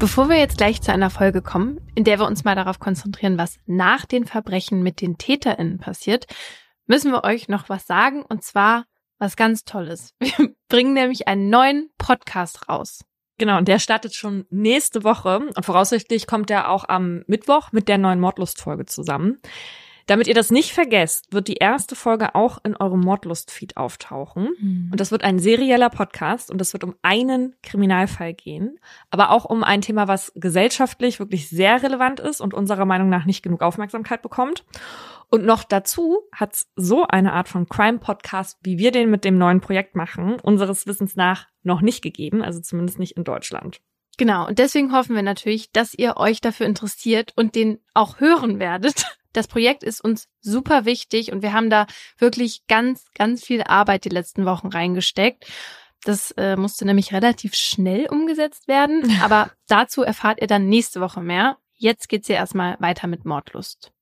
Bevor wir jetzt gleich zu einer Folge kommen, in der wir uns mal darauf konzentrieren, was nach den Verbrechen mit den TäterInnen passiert, müssen wir euch noch was sagen und zwar was ganz Tolles. Wir bringen nämlich einen neuen Podcast raus. Genau, und der startet schon nächste Woche und voraussichtlich kommt er auch am Mittwoch mit der neuen Mordlust-Folge zusammen. Damit ihr das nicht vergesst, wird die erste Folge auch in eurem Mordlust-Feed auftauchen. Mhm. Und das wird ein serieller Podcast und es wird um einen Kriminalfall gehen, aber auch um ein Thema, was gesellschaftlich wirklich sehr relevant ist und unserer Meinung nach nicht genug Aufmerksamkeit bekommt. Und noch dazu hat so eine Art von Crime-Podcast, wie wir den mit dem neuen Projekt machen, unseres Wissens nach noch nicht gegeben, also zumindest nicht in Deutschland. Genau, und deswegen hoffen wir natürlich, dass ihr euch dafür interessiert und den auch hören werdet. Das Projekt ist uns super wichtig und wir haben da wirklich ganz, ganz viel Arbeit die letzten Wochen reingesteckt. Das äh, musste nämlich relativ schnell umgesetzt werden, aber dazu erfahrt ihr dann nächste Woche mehr. Jetzt geht's hier erstmal weiter mit Mordlust.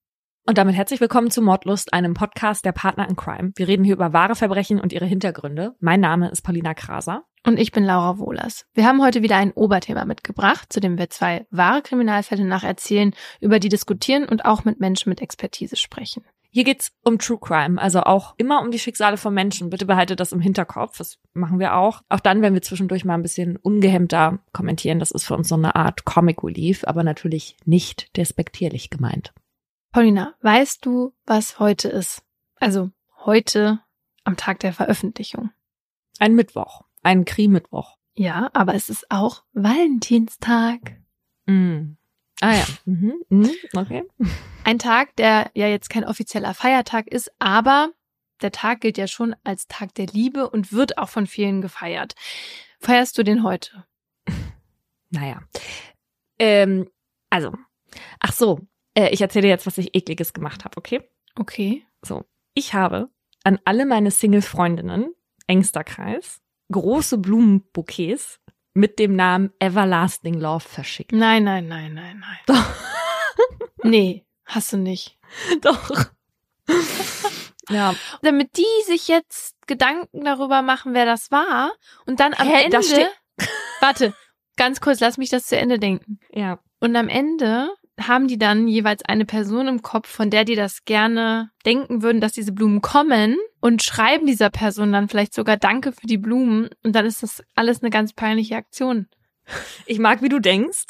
Und damit herzlich willkommen zu Mordlust, einem Podcast der Partner in Crime. Wir reden hier über wahre Verbrechen und ihre Hintergründe. Mein Name ist Paulina Kraser. Und ich bin Laura Wohlers. Wir haben heute wieder ein Oberthema mitgebracht, zu dem wir zwei wahre Kriminalfälle nacherzählen, über die diskutieren und auch mit Menschen mit Expertise sprechen. Hier geht's um True Crime, also auch immer um die Schicksale von Menschen. Bitte behaltet das im Hinterkopf. Das machen wir auch. Auch dann, wenn wir zwischendurch mal ein bisschen ungehemmter kommentieren. Das ist für uns so eine Art Comic Relief, aber natürlich nicht despektierlich gemeint. Paulina, weißt du, was heute ist? Also heute am Tag der Veröffentlichung. Ein Mittwoch, ein Kri-Mittwoch. Ja, aber es ist auch Valentinstag. Mm. Ah ja, mhm. Mhm. okay. Ein Tag, der ja jetzt kein offizieller Feiertag ist, aber der Tag gilt ja schon als Tag der Liebe und wird auch von vielen gefeiert. Feierst du den heute? Naja. Ähm, also, ach so, äh, ich erzähle jetzt, was ich ekliges gemacht habe, okay? Okay. So, ich habe an alle meine Single-Freundinnen, engster Kreis, große Blumenbouquets mit dem Namen Everlasting Love verschickt. Nein, nein, nein, nein, nein. Doch. nee, hast du nicht. Doch. ja. Damit die sich jetzt Gedanken darüber machen, wer das war und dann am Hä, Ende. warte, ganz kurz, lass mich das zu Ende denken. Ja. Und am Ende haben die dann jeweils eine Person im Kopf, von der die das gerne denken würden, dass diese Blumen kommen und schreiben dieser Person dann vielleicht sogar Danke für die Blumen und dann ist das alles eine ganz peinliche Aktion. Ich mag, wie du denkst,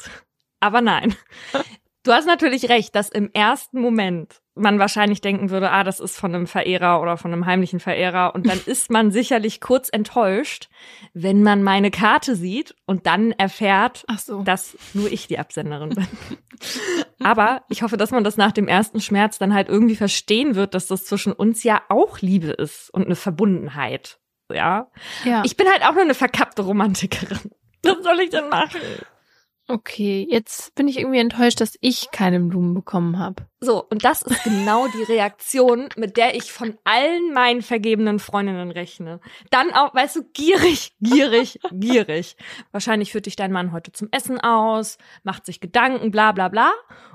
aber nein. Du hast natürlich recht, dass im ersten Moment man wahrscheinlich denken würde, ah, das ist von einem Verehrer oder von einem heimlichen Verehrer. Und dann ist man sicherlich kurz enttäuscht, wenn man meine Karte sieht und dann erfährt, so. dass nur ich die Absenderin bin. Aber ich hoffe, dass man das nach dem ersten Schmerz dann halt irgendwie verstehen wird, dass das zwischen uns ja auch Liebe ist und eine Verbundenheit. Ja. ja. Ich bin halt auch nur eine verkappte Romantikerin. Was soll ich denn machen? Okay, jetzt bin ich irgendwie enttäuscht, dass ich keine Blumen bekommen habe. So, und das ist genau die Reaktion, mit der ich von allen meinen vergebenen Freundinnen rechne. Dann auch, weißt du, gierig, gierig, gierig. Wahrscheinlich führt dich dein Mann heute zum Essen aus, macht sich Gedanken, bla bla bla.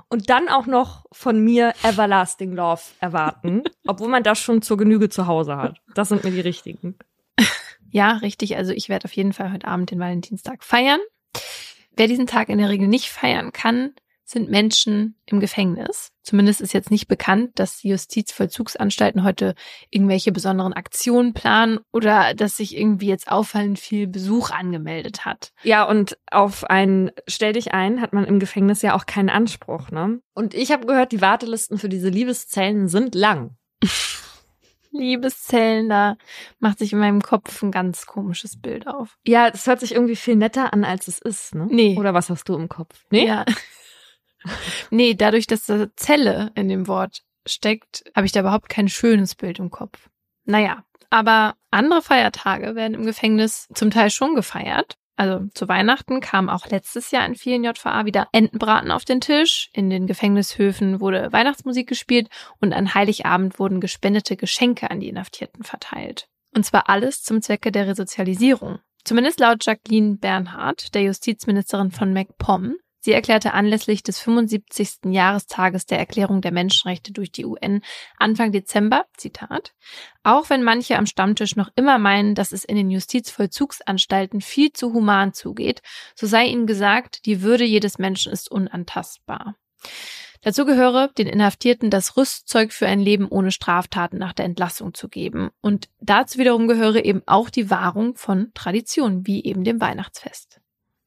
Und dann auch noch von mir Everlasting Love erwarten, obwohl man das schon zur Genüge zu Hause hat. Das sind mir die richtigen. Ja, richtig. Also ich werde auf jeden Fall heute Abend den Valentinstag feiern. Wer diesen Tag in der Regel nicht feiern kann, sind Menschen im Gefängnis. Zumindest ist jetzt nicht bekannt, dass die Justizvollzugsanstalten heute irgendwelche besonderen Aktionen planen oder dass sich irgendwie jetzt auffallend viel Besuch angemeldet hat. Ja, und auf ein Stell dich ein hat man im Gefängnis ja auch keinen Anspruch, ne? Und ich habe gehört, die Wartelisten für diese Liebeszellen sind lang. Liebeszellen, da macht sich in meinem Kopf ein ganz komisches Bild auf. Ja, das hört sich irgendwie viel netter an, als es ist, ne? Nee. Oder was hast du im Kopf? Nee? Ja. nee, dadurch, dass da Zelle in dem Wort steckt, habe ich da überhaupt kein schönes Bild im Kopf. Naja, aber andere Feiertage werden im Gefängnis zum Teil schon gefeiert. Also zu Weihnachten kam auch letztes Jahr in vielen JVA wieder Entenbraten auf den Tisch. In den Gefängnishöfen wurde Weihnachtsmusik gespielt und an Heiligabend wurden gespendete Geschenke an die Inhaftierten verteilt. Und zwar alles zum Zwecke der Resozialisierung. Zumindest laut Jacqueline Bernhardt, der Justizministerin von MacPom. Sie erklärte anlässlich des 75. Jahrestages der Erklärung der Menschenrechte durch die UN Anfang Dezember, Zitat, auch wenn manche am Stammtisch noch immer meinen, dass es in den Justizvollzugsanstalten viel zu human zugeht, so sei ihnen gesagt, die Würde jedes Menschen ist unantastbar. Dazu gehöre, den Inhaftierten das Rüstzeug für ein Leben ohne Straftaten nach der Entlassung zu geben. Und dazu wiederum gehöre eben auch die Wahrung von Traditionen, wie eben dem Weihnachtsfest.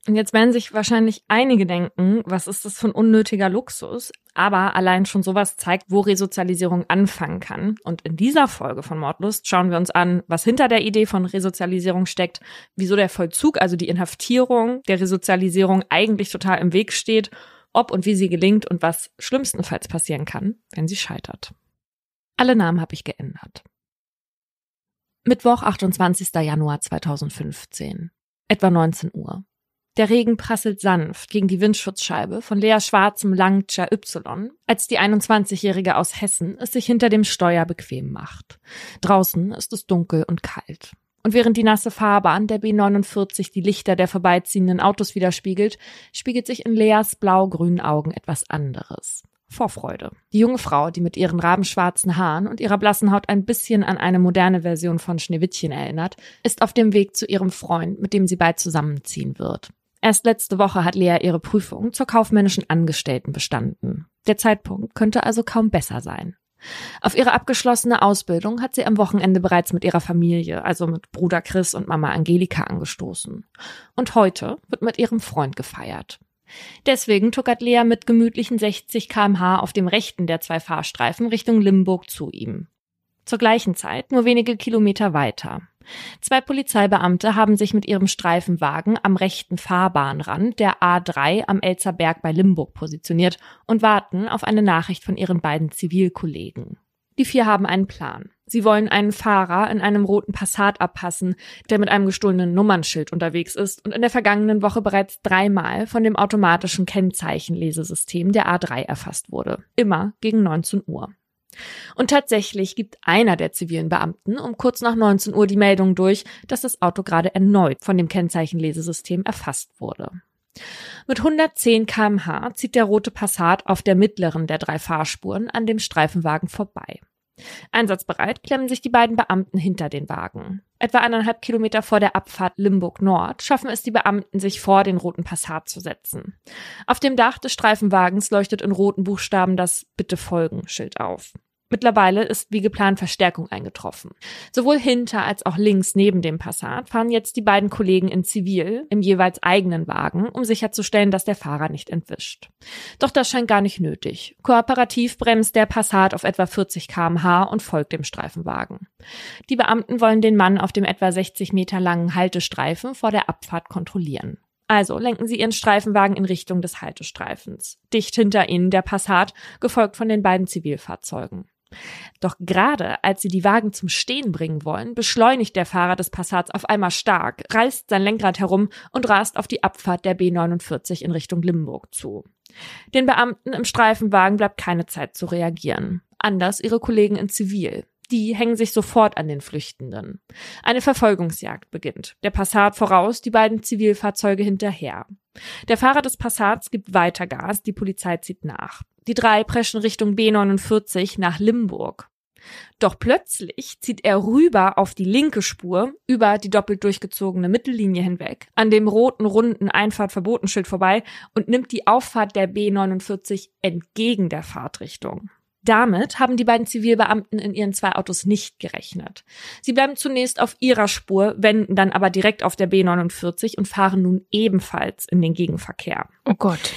Und jetzt werden sich wahrscheinlich einige denken, was ist das für ein unnötiger Luxus? Aber allein schon sowas zeigt, wo Resozialisierung anfangen kann. Und in dieser Folge von Mordlust schauen wir uns an, was hinter der Idee von Resozialisierung steckt, wieso der Vollzug, also die Inhaftierung der Resozialisierung eigentlich total im Weg steht ob und wie sie gelingt und was schlimmstenfalls passieren kann, wenn sie scheitert. Alle Namen habe ich geändert. Mittwoch, 28. Januar 2015. Etwa 19 Uhr. Der Regen prasselt sanft gegen die Windschutzscheibe von Lea schwarzem Langcha Y, als die 21-Jährige aus Hessen es sich hinter dem Steuer bequem macht. Draußen ist es dunkel und kalt. Und während die nasse Fahrbahn der B49 die Lichter der vorbeiziehenden Autos widerspiegelt, spiegelt sich in Leas blau-grünen Augen etwas anderes. Vorfreude. Die junge Frau, die mit ihren rabenschwarzen Haaren und ihrer blassen Haut ein bisschen an eine moderne Version von Schneewittchen erinnert, ist auf dem Weg zu ihrem Freund, mit dem sie bald zusammenziehen wird. Erst letzte Woche hat Lea ihre Prüfung zur kaufmännischen Angestellten bestanden. Der Zeitpunkt könnte also kaum besser sein. Auf ihre abgeschlossene Ausbildung hat sie am Wochenende bereits mit ihrer Familie, also mit Bruder Chris und Mama Angelika angestoßen. Und heute wird mit ihrem Freund gefeiert. Deswegen tuckert Lea mit gemütlichen 60 kmh auf dem rechten der zwei Fahrstreifen Richtung Limburg zu ihm. Zur gleichen Zeit nur wenige Kilometer weiter. Zwei Polizeibeamte haben sich mit ihrem Streifenwagen am rechten Fahrbahnrand der A3 am Elzerberg bei Limburg positioniert und warten auf eine Nachricht von ihren beiden Zivilkollegen. Die vier haben einen Plan. Sie wollen einen Fahrer in einem roten Passat abpassen, der mit einem gestohlenen Nummernschild unterwegs ist und in der vergangenen Woche bereits dreimal von dem automatischen Kennzeichenlesesystem der A3 erfasst wurde. Immer gegen 19 Uhr. Und tatsächlich gibt einer der zivilen Beamten um kurz nach 19 Uhr die Meldung durch, dass das Auto gerade erneut von dem Kennzeichenlesesystem erfasst wurde. Mit 110 kmh zieht der rote Passat auf der mittleren der drei Fahrspuren an dem Streifenwagen vorbei. Einsatzbereit klemmen sich die beiden Beamten hinter den Wagen. Etwa eineinhalb Kilometer vor der Abfahrt Limburg Nord schaffen es die Beamten, sich vor den roten Passat zu setzen. Auf dem Dach des Streifenwagens leuchtet in roten Buchstaben das Bitte folgen Schild auf. Mittlerweile ist wie geplant Verstärkung eingetroffen. Sowohl hinter als auch links neben dem Passat fahren jetzt die beiden Kollegen in Zivil im jeweils eigenen Wagen, um sicherzustellen, dass der Fahrer nicht entwischt. Doch das scheint gar nicht nötig. Kooperativ bremst der Passat auf etwa 40 kmh und folgt dem Streifenwagen. Die Beamten wollen den Mann auf dem etwa 60 Meter langen Haltestreifen vor der Abfahrt kontrollieren. Also lenken sie ihren Streifenwagen in Richtung des Haltestreifens. Dicht hinter ihnen der Passat, gefolgt von den beiden Zivilfahrzeugen. Doch gerade als sie die Wagen zum Stehen bringen wollen, beschleunigt der Fahrer des Passats auf einmal stark, reißt sein Lenkrad herum und rast auf die Abfahrt der B49 in Richtung Limburg zu. Den Beamten im Streifenwagen bleibt keine Zeit zu reagieren. Anders ihre Kollegen in Zivil. Die hängen sich sofort an den Flüchtenden. Eine Verfolgungsjagd beginnt. Der Passat voraus, die beiden Zivilfahrzeuge hinterher. Der Fahrer des Passats gibt weiter Gas, die Polizei zieht nach. Die drei preschen Richtung B49 nach Limburg. Doch plötzlich zieht er rüber auf die linke Spur, über die doppelt durchgezogene Mittellinie hinweg, an dem roten runden Einfahrtverbotenschild vorbei und nimmt die Auffahrt der B49 entgegen der Fahrtrichtung. Damit haben die beiden Zivilbeamten in ihren zwei Autos nicht gerechnet. Sie bleiben zunächst auf ihrer Spur, wenden dann aber direkt auf der B49 und fahren nun ebenfalls in den Gegenverkehr. Oh Gott.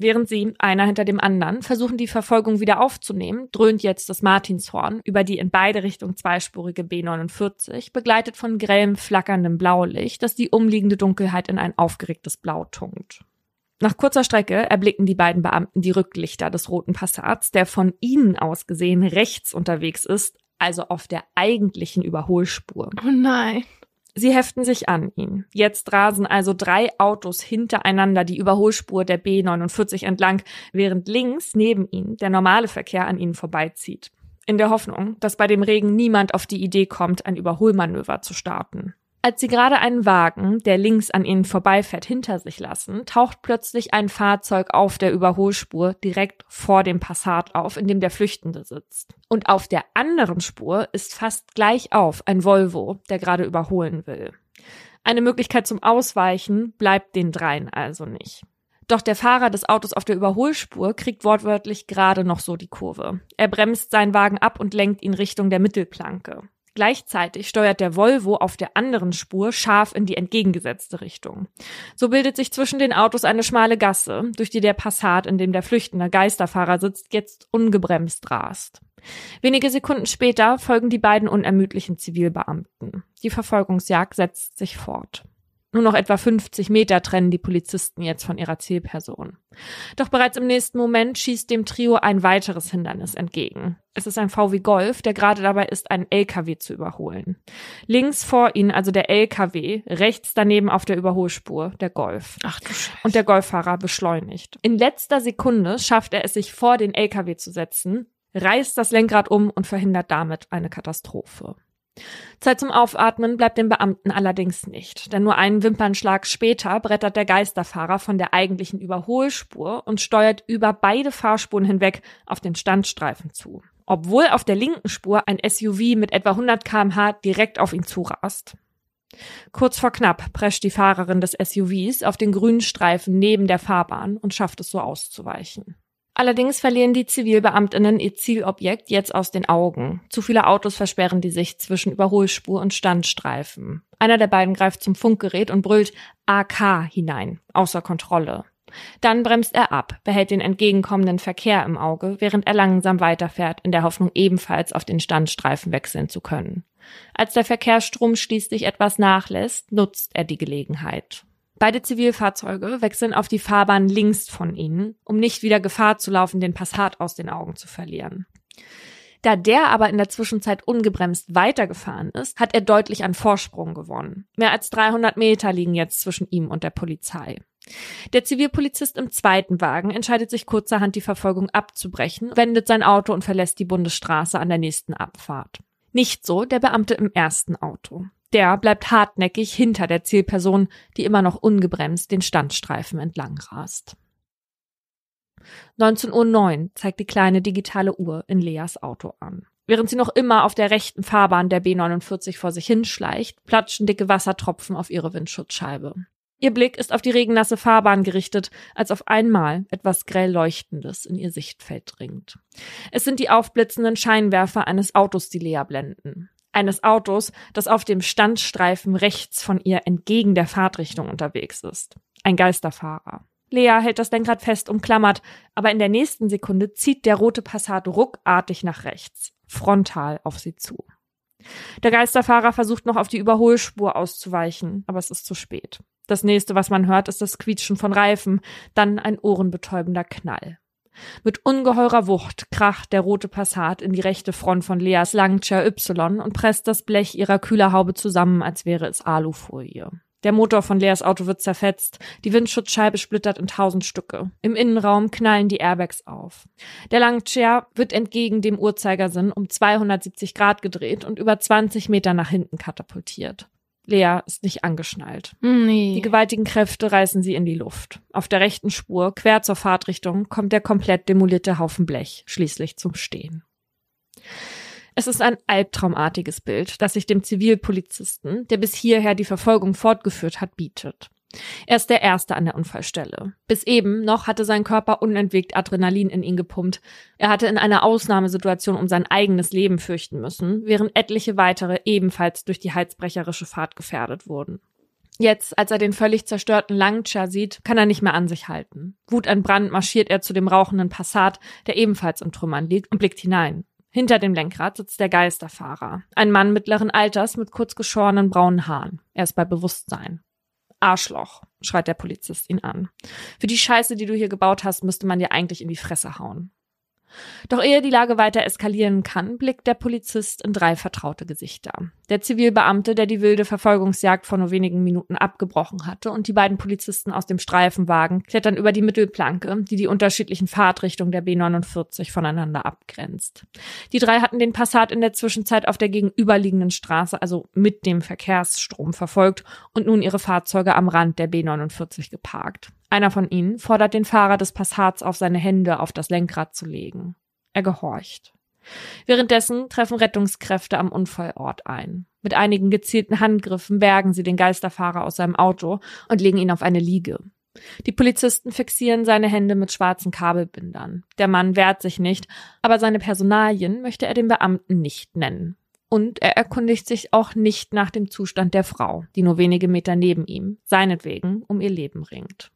Während sie, einer hinter dem anderen, versuchen, die Verfolgung wieder aufzunehmen, dröhnt jetzt das Martinshorn über die in beide Richtungen zweispurige B49, begleitet von grellem, flackerndem Blaulicht, das die umliegende Dunkelheit in ein aufgeregtes Blau tunkt. Nach kurzer Strecke erblicken die beiden Beamten die Rücklichter des roten Passats, der von ihnen aus gesehen rechts unterwegs ist, also auf der eigentlichen Überholspur. Oh nein. Sie heften sich an ihn. Jetzt rasen also drei Autos hintereinander die Überholspur der B49 entlang, während links neben ihnen der normale Verkehr an ihnen vorbeizieht. In der Hoffnung, dass bei dem Regen niemand auf die Idee kommt, ein Überholmanöver zu starten. Als sie gerade einen Wagen, der links an ihnen vorbeifährt, hinter sich lassen, taucht plötzlich ein Fahrzeug auf der Überholspur direkt vor dem Passat auf, in dem der Flüchtende sitzt. Und auf der anderen Spur ist fast gleich auf ein Volvo, der gerade überholen will. Eine Möglichkeit zum Ausweichen bleibt den dreien also nicht. Doch der Fahrer des Autos auf der Überholspur kriegt wortwörtlich gerade noch so die Kurve. Er bremst seinen Wagen ab und lenkt ihn Richtung der Mittelplanke. Gleichzeitig steuert der Volvo auf der anderen Spur scharf in die entgegengesetzte Richtung. So bildet sich zwischen den Autos eine schmale Gasse, durch die der Passat, in dem der flüchtende Geisterfahrer sitzt, jetzt ungebremst rast. Wenige Sekunden später folgen die beiden unermüdlichen Zivilbeamten. Die Verfolgungsjagd setzt sich fort. Nur noch etwa 50 Meter trennen die Polizisten jetzt von ihrer Zielperson. Doch bereits im nächsten Moment schießt dem Trio ein weiteres Hindernis entgegen. Es ist ein VW Golf, der gerade dabei ist, einen LKW zu überholen. Links vor ihnen also der LKW, rechts daneben auf der Überholspur der Golf. Ach du Scheiße. Und der Golffahrer beschleunigt. In letzter Sekunde schafft er es, sich vor den LKW zu setzen, reißt das Lenkrad um und verhindert damit eine Katastrophe. Zeit zum Aufatmen bleibt dem Beamten allerdings nicht, denn nur einen Wimpernschlag später brettert der Geisterfahrer von der eigentlichen Überholspur und steuert über beide Fahrspuren hinweg auf den Standstreifen zu. Obwohl auf der linken Spur ein SUV mit etwa 100 kmh direkt auf ihn zurast. Kurz vor knapp prescht die Fahrerin des SUVs auf den grünen Streifen neben der Fahrbahn und schafft es so auszuweichen. Allerdings verlieren die Zivilbeamtinnen ihr Zielobjekt jetzt aus den Augen. Zu viele Autos versperren die Sicht zwischen Überholspur und Standstreifen. Einer der beiden greift zum Funkgerät und brüllt AK hinein, außer Kontrolle. Dann bremst er ab, behält den entgegenkommenden Verkehr im Auge, während er langsam weiterfährt, in der Hoffnung ebenfalls auf den Standstreifen wechseln zu können. Als der Verkehrsstrom schließlich etwas nachlässt, nutzt er die Gelegenheit. Beide Zivilfahrzeuge wechseln auf die Fahrbahn links von ihnen, um nicht wieder Gefahr zu laufen, den Passat aus den Augen zu verlieren. Da der aber in der Zwischenzeit ungebremst weitergefahren ist, hat er deutlich an Vorsprung gewonnen. Mehr als 300 Meter liegen jetzt zwischen ihm und der Polizei. Der Zivilpolizist im zweiten Wagen entscheidet sich kurzerhand, die Verfolgung abzubrechen, wendet sein Auto und verlässt die Bundesstraße an der nächsten Abfahrt. Nicht so der Beamte im ersten Auto. Der bleibt hartnäckig hinter der Zielperson, die immer noch ungebremst den Standstreifen entlang rast. 19.09 Uhr zeigt die kleine digitale Uhr in Leas Auto an. Während sie noch immer auf der rechten Fahrbahn der B49 vor sich hinschleicht, platschen dicke Wassertropfen auf ihre Windschutzscheibe. Ihr Blick ist auf die regennasse Fahrbahn gerichtet, als auf einmal etwas grell Leuchtendes in ihr Sichtfeld dringt. Es sind die aufblitzenden Scheinwerfer eines Autos, die Lea blenden eines Autos, das auf dem Standstreifen rechts von ihr entgegen der Fahrtrichtung unterwegs ist. Ein Geisterfahrer. Lea hält das Lenkrad fest umklammert, aber in der nächsten Sekunde zieht der rote Passat ruckartig nach rechts, frontal auf sie zu. Der Geisterfahrer versucht noch auf die Überholspur auszuweichen, aber es ist zu spät. Das nächste, was man hört, ist das Quietschen von Reifen, dann ein ohrenbetäubender Knall. Mit ungeheurer Wucht kracht der rote Passat in die rechte Front von Leas Lancia Y und presst das Blech ihrer Kühlerhaube zusammen, als wäre es Alufolie. Der Motor von Leas Auto wird zerfetzt, die Windschutzscheibe splittert in tausend Stücke. Im Innenraum knallen die Airbags auf. Der Lancia wird entgegen dem Uhrzeigersinn um 270 Grad gedreht und über 20 Meter nach hinten katapultiert. Lea ist nicht angeschnallt. Nee. Die gewaltigen Kräfte reißen sie in die Luft. Auf der rechten Spur, quer zur Fahrtrichtung, kommt der komplett demolierte Haufen Blech schließlich zum Stehen. Es ist ein albtraumartiges Bild, das sich dem Zivilpolizisten, der bis hierher die Verfolgung fortgeführt hat, bietet. Er ist der Erste an der Unfallstelle. Bis eben noch hatte sein Körper unentwegt Adrenalin in ihn gepumpt. Er hatte in einer Ausnahmesituation um sein eigenes Leben fürchten müssen, während etliche weitere ebenfalls durch die halsbrecherische Fahrt gefährdet wurden. Jetzt, als er den völlig zerstörten Langcha sieht, kann er nicht mehr an sich halten. Wut Brand marschiert er zu dem rauchenden Passat, der ebenfalls im Trümmern liegt, und blickt hinein. Hinter dem Lenkrad sitzt der Geisterfahrer. Ein Mann mittleren Alters mit kurz geschorenen braunen Haaren. Er ist bei Bewusstsein. Arschloch, schreit der Polizist ihn an. Für die Scheiße, die du hier gebaut hast, müsste man dir eigentlich in die Fresse hauen. Doch ehe die Lage weiter eskalieren kann, blickt der Polizist in drei vertraute Gesichter. Der Zivilbeamte, der die wilde Verfolgungsjagd vor nur wenigen Minuten abgebrochen hatte, und die beiden Polizisten aus dem Streifenwagen klettern über die Mittelplanke, die die unterschiedlichen Fahrtrichtungen der B49 voneinander abgrenzt. Die drei hatten den Passat in der Zwischenzeit auf der gegenüberliegenden Straße, also mit dem Verkehrsstrom, verfolgt und nun ihre Fahrzeuge am Rand der B49 geparkt. Einer von ihnen fordert den Fahrer des Passats auf, seine Hände auf das Lenkrad zu legen. Er gehorcht. Währenddessen treffen Rettungskräfte am Unfallort ein. Mit einigen gezielten Handgriffen bergen sie den Geisterfahrer aus seinem Auto und legen ihn auf eine Liege. Die Polizisten fixieren seine Hände mit schwarzen Kabelbindern. Der Mann wehrt sich nicht, aber seine Personalien möchte er den Beamten nicht nennen. Und er erkundigt sich auch nicht nach dem Zustand der Frau, die nur wenige Meter neben ihm, seinetwegen, um ihr Leben ringt.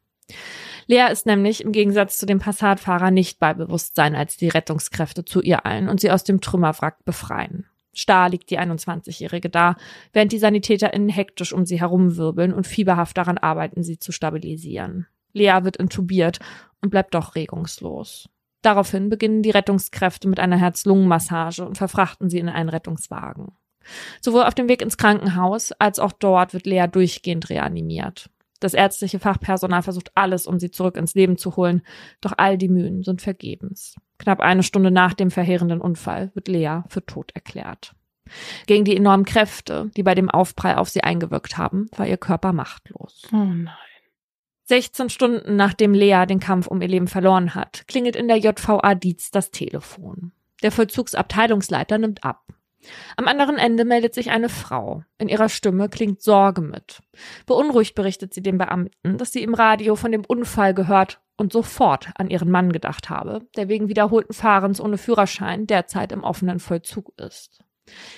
Lea ist nämlich im Gegensatz zu dem Passatfahrer nicht bei Bewusstsein, als die Rettungskräfte zu ihr eilen und sie aus dem Trümmerwrack befreien. Starr liegt die 21-Jährige da, während die SanitäterInnen hektisch um sie herumwirbeln und fieberhaft daran arbeiten, sie zu stabilisieren. Lea wird intubiert und bleibt doch regungslos. Daraufhin beginnen die Rettungskräfte mit einer Herz-Lungen-Massage und verfrachten sie in einen Rettungswagen. Sowohl auf dem Weg ins Krankenhaus als auch dort wird Lea durchgehend reanimiert. Das ärztliche Fachpersonal versucht alles, um sie zurück ins Leben zu holen, doch all die Mühen sind vergebens. Knapp eine Stunde nach dem verheerenden Unfall wird Lea für tot erklärt. Gegen die enormen Kräfte, die bei dem Aufprall auf sie eingewirkt haben, war ihr Körper machtlos. Oh nein. 16 Stunden nachdem Lea den Kampf um ihr Leben verloren hat, klingelt in der JVA Dietz das Telefon. Der Vollzugsabteilungsleiter nimmt ab. Am anderen Ende meldet sich eine Frau. In ihrer Stimme klingt Sorge mit. Beunruhigt berichtet sie dem Beamten, dass sie im Radio von dem Unfall gehört und sofort an ihren Mann gedacht habe, der wegen wiederholten Fahrens ohne Führerschein derzeit im offenen Vollzug ist.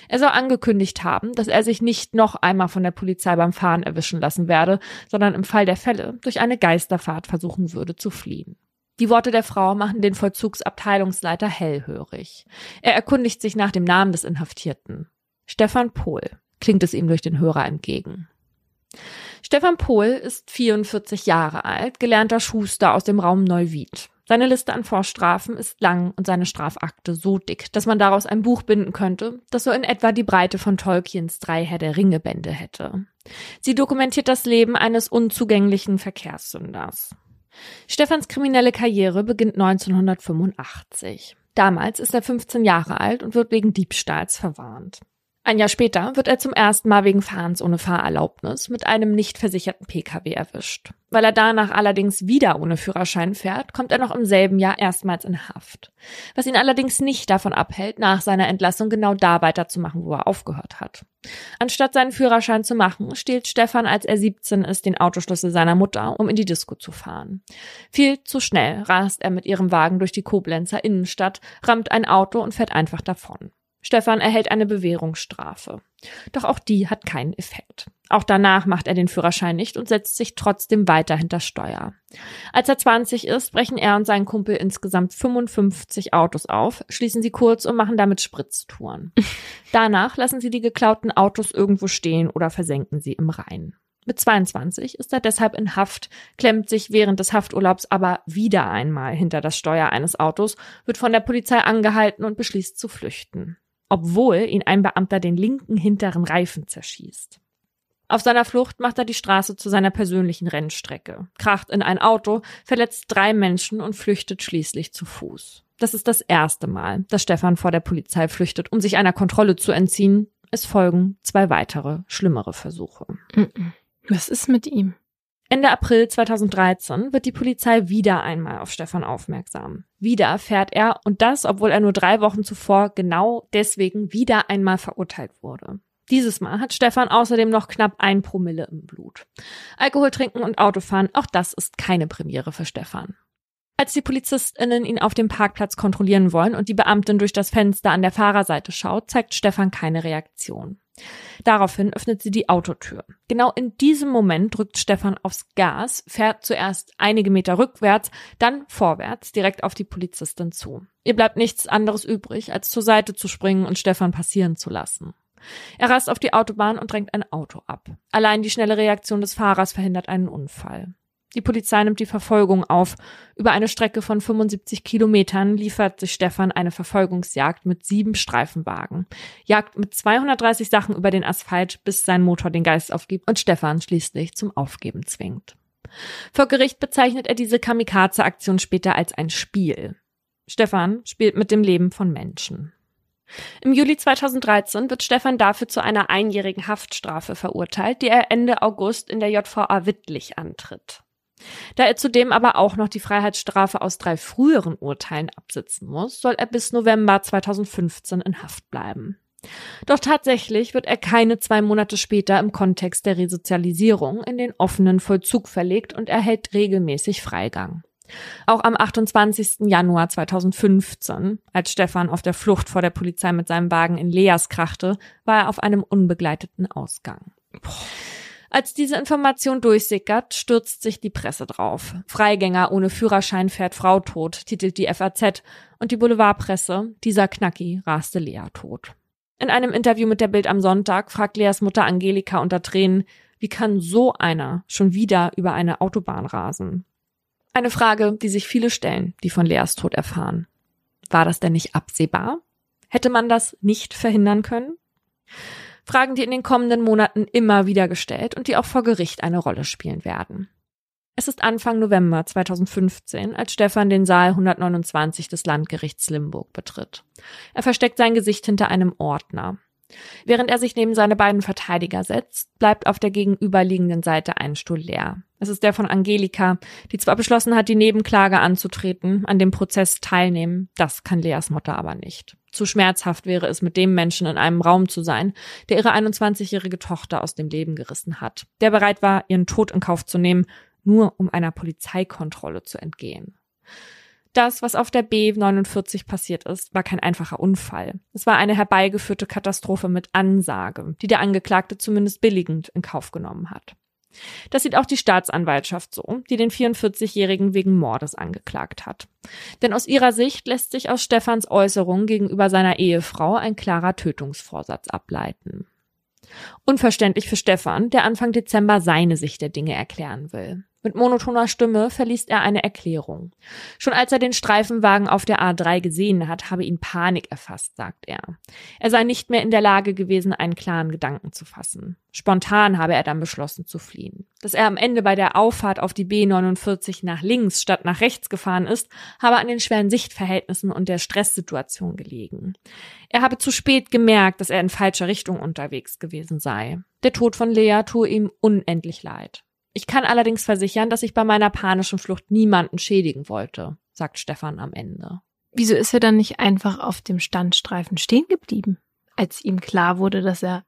Er soll angekündigt haben, dass er sich nicht noch einmal von der Polizei beim Fahren erwischen lassen werde, sondern im Fall der Fälle durch eine Geisterfahrt versuchen würde zu fliehen. Die Worte der Frau machen den Vollzugsabteilungsleiter hellhörig. Er erkundigt sich nach dem Namen des Inhaftierten. Stefan Pohl klingt es ihm durch den Hörer entgegen. Stefan Pohl ist 44 Jahre alt, gelernter Schuster aus dem Raum Neuwied. Seine Liste an Vorstrafen ist lang und seine Strafakte so dick, dass man daraus ein Buch binden könnte, das so in etwa die Breite von Tolkiens drei Herr der Ringe Bände hätte. Sie dokumentiert das Leben eines unzugänglichen Verkehrssünders. Stefans kriminelle Karriere beginnt 1985. Damals ist er 15 Jahre alt und wird wegen Diebstahls verwarnt. Ein Jahr später wird er zum ersten Mal wegen Fahrens ohne Fahrerlaubnis mit einem nicht versicherten Pkw erwischt. Weil er danach allerdings wieder ohne Führerschein fährt, kommt er noch im selben Jahr erstmals in Haft. Was ihn allerdings nicht davon abhält, nach seiner Entlassung genau da weiterzumachen, wo er aufgehört hat. Anstatt seinen Führerschein zu machen, stiehlt Stefan, als er 17 ist, den Autoschlüssel seiner Mutter, um in die Disco zu fahren. Viel zu schnell rast er mit ihrem Wagen durch die Koblenzer Innenstadt, rammt ein Auto und fährt einfach davon. Stefan erhält eine Bewährungsstrafe. Doch auch die hat keinen Effekt. Auch danach macht er den Führerschein nicht und setzt sich trotzdem weiter hinter Steuer. Als er 20 ist, brechen er und sein Kumpel insgesamt 55 Autos auf, schließen sie kurz und machen damit Spritztouren. Danach lassen sie die geklauten Autos irgendwo stehen oder versenken sie im Rhein. Mit 22 ist er deshalb in Haft, klemmt sich während des Hafturlaubs aber wieder einmal hinter das Steuer eines Autos, wird von der Polizei angehalten und beschließt zu flüchten obwohl ihn ein Beamter den linken hinteren Reifen zerschießt. Auf seiner Flucht macht er die Straße zu seiner persönlichen Rennstrecke, kracht in ein Auto, verletzt drei Menschen und flüchtet schließlich zu Fuß. Das ist das erste Mal, dass Stefan vor der Polizei flüchtet, um sich einer Kontrolle zu entziehen. Es folgen zwei weitere, schlimmere Versuche. Was ist mit ihm? Ende April 2013 wird die Polizei wieder einmal auf Stefan aufmerksam. Wieder fährt er, und das, obwohl er nur drei Wochen zuvor genau deswegen wieder einmal verurteilt wurde. Dieses Mal hat Stefan außerdem noch knapp ein Promille im Blut. Alkohol trinken und Autofahren, auch das ist keine Premiere für Stefan. Als die PolizistInnen ihn auf dem Parkplatz kontrollieren wollen und die Beamtin durch das Fenster an der Fahrerseite schaut, zeigt Stefan keine Reaktion. Daraufhin öffnet sie die Autotür. Genau in diesem Moment drückt Stefan aufs Gas, fährt zuerst einige Meter rückwärts, dann vorwärts direkt auf die Polizistin zu. Ihr bleibt nichts anderes übrig, als zur Seite zu springen und Stefan passieren zu lassen. Er rast auf die Autobahn und drängt ein Auto ab. Allein die schnelle Reaktion des Fahrers verhindert einen Unfall. Die Polizei nimmt die Verfolgung auf. Über eine Strecke von 75 Kilometern liefert sich Stefan eine Verfolgungsjagd mit sieben Streifenwagen. Jagt mit 230 Sachen über den Asphalt, bis sein Motor den Geist aufgibt und Stefan schließlich zum Aufgeben zwingt. Vor Gericht bezeichnet er diese Kamikaze-Aktion später als ein Spiel. Stefan spielt mit dem Leben von Menschen. Im Juli 2013 wird Stefan dafür zu einer einjährigen Haftstrafe verurteilt, die er Ende August in der JVA Wittlich antritt. Da er zudem aber auch noch die Freiheitsstrafe aus drei früheren Urteilen absitzen muss, soll er bis November 2015 in Haft bleiben. Doch tatsächlich wird er keine zwei Monate später im Kontext der Resozialisierung in den offenen Vollzug verlegt und erhält regelmäßig Freigang. Auch am 28. Januar 2015, als Stefan auf der Flucht vor der Polizei mit seinem Wagen in Leas krachte, war er auf einem unbegleiteten Ausgang. Als diese Information durchsickert, stürzt sich die Presse drauf. Freigänger ohne Führerschein fährt Frau tot, titelt die FAZ und die Boulevardpresse, dieser Knacki raste Lea tot. In einem Interview mit der Bild am Sonntag fragt Leas Mutter Angelika unter Tränen, wie kann so einer schon wieder über eine Autobahn rasen? Eine Frage, die sich viele stellen, die von Leas Tod erfahren. War das denn nicht absehbar? Hätte man das nicht verhindern können? Fragen, die in den kommenden Monaten immer wieder gestellt und die auch vor Gericht eine Rolle spielen werden. Es ist Anfang November 2015, als Stefan den Saal 129 des Landgerichts Limburg betritt. Er versteckt sein Gesicht hinter einem Ordner. Während er sich neben seine beiden Verteidiger setzt, bleibt auf der gegenüberliegenden Seite ein Stuhl leer. Es ist der von Angelika, die zwar beschlossen hat, die Nebenklage anzutreten, an dem Prozess teilnehmen, das kann Leas Mutter aber nicht. Zu schmerzhaft wäre es, mit dem Menschen in einem Raum zu sein, der ihre 21-jährige Tochter aus dem Leben gerissen hat, der bereit war, ihren Tod in Kauf zu nehmen, nur um einer Polizeikontrolle zu entgehen. Das, was auf der B49 passiert ist, war kein einfacher Unfall. Es war eine herbeigeführte Katastrophe mit Ansage, die der Angeklagte zumindest billigend in Kauf genommen hat. Das sieht auch die Staatsanwaltschaft so, die den 44-Jährigen wegen Mordes angeklagt hat. Denn aus ihrer Sicht lässt sich aus Stefans Äußerung gegenüber seiner Ehefrau ein klarer Tötungsvorsatz ableiten. Unverständlich für Stefan, der Anfang Dezember seine Sicht der Dinge erklären will. Mit monotoner Stimme verliest er eine Erklärung. Schon als er den Streifenwagen auf der A3 gesehen hat, habe ihn Panik erfasst, sagt er. Er sei nicht mehr in der Lage gewesen, einen klaren Gedanken zu fassen. Spontan habe er dann beschlossen zu fliehen. Dass er am Ende bei der Auffahrt auf die B49 nach links statt nach rechts gefahren ist, habe an den schweren Sichtverhältnissen und der Stresssituation gelegen. Er habe zu spät gemerkt, dass er in falscher Richtung unterwegs gewesen sei. Der Tod von Lea tue ihm unendlich leid. Ich kann allerdings versichern, dass ich bei meiner panischen Flucht niemanden schädigen wollte, sagt Stefan am Ende. Wieso ist er dann nicht einfach auf dem Standstreifen stehen geblieben, als ihm klar wurde, dass er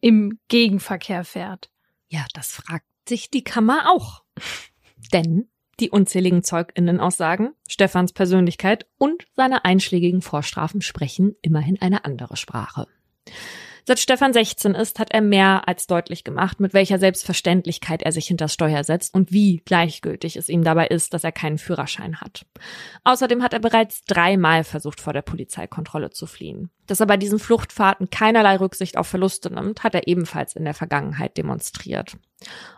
im Gegenverkehr fährt? Ja, das fragt sich die Kammer auch. Denn die unzähligen Zeuginnenaussagen, Stefans Persönlichkeit und seine einschlägigen Vorstrafen sprechen immerhin eine andere Sprache. Seit Stefan 16 ist, hat er mehr als deutlich gemacht, mit welcher Selbstverständlichkeit er sich hinter Steuer setzt und wie gleichgültig es ihm dabei ist, dass er keinen Führerschein hat. Außerdem hat er bereits dreimal versucht, vor der Polizeikontrolle zu fliehen. Dass er bei diesen Fluchtfahrten keinerlei Rücksicht auf Verluste nimmt, hat er ebenfalls in der Vergangenheit demonstriert.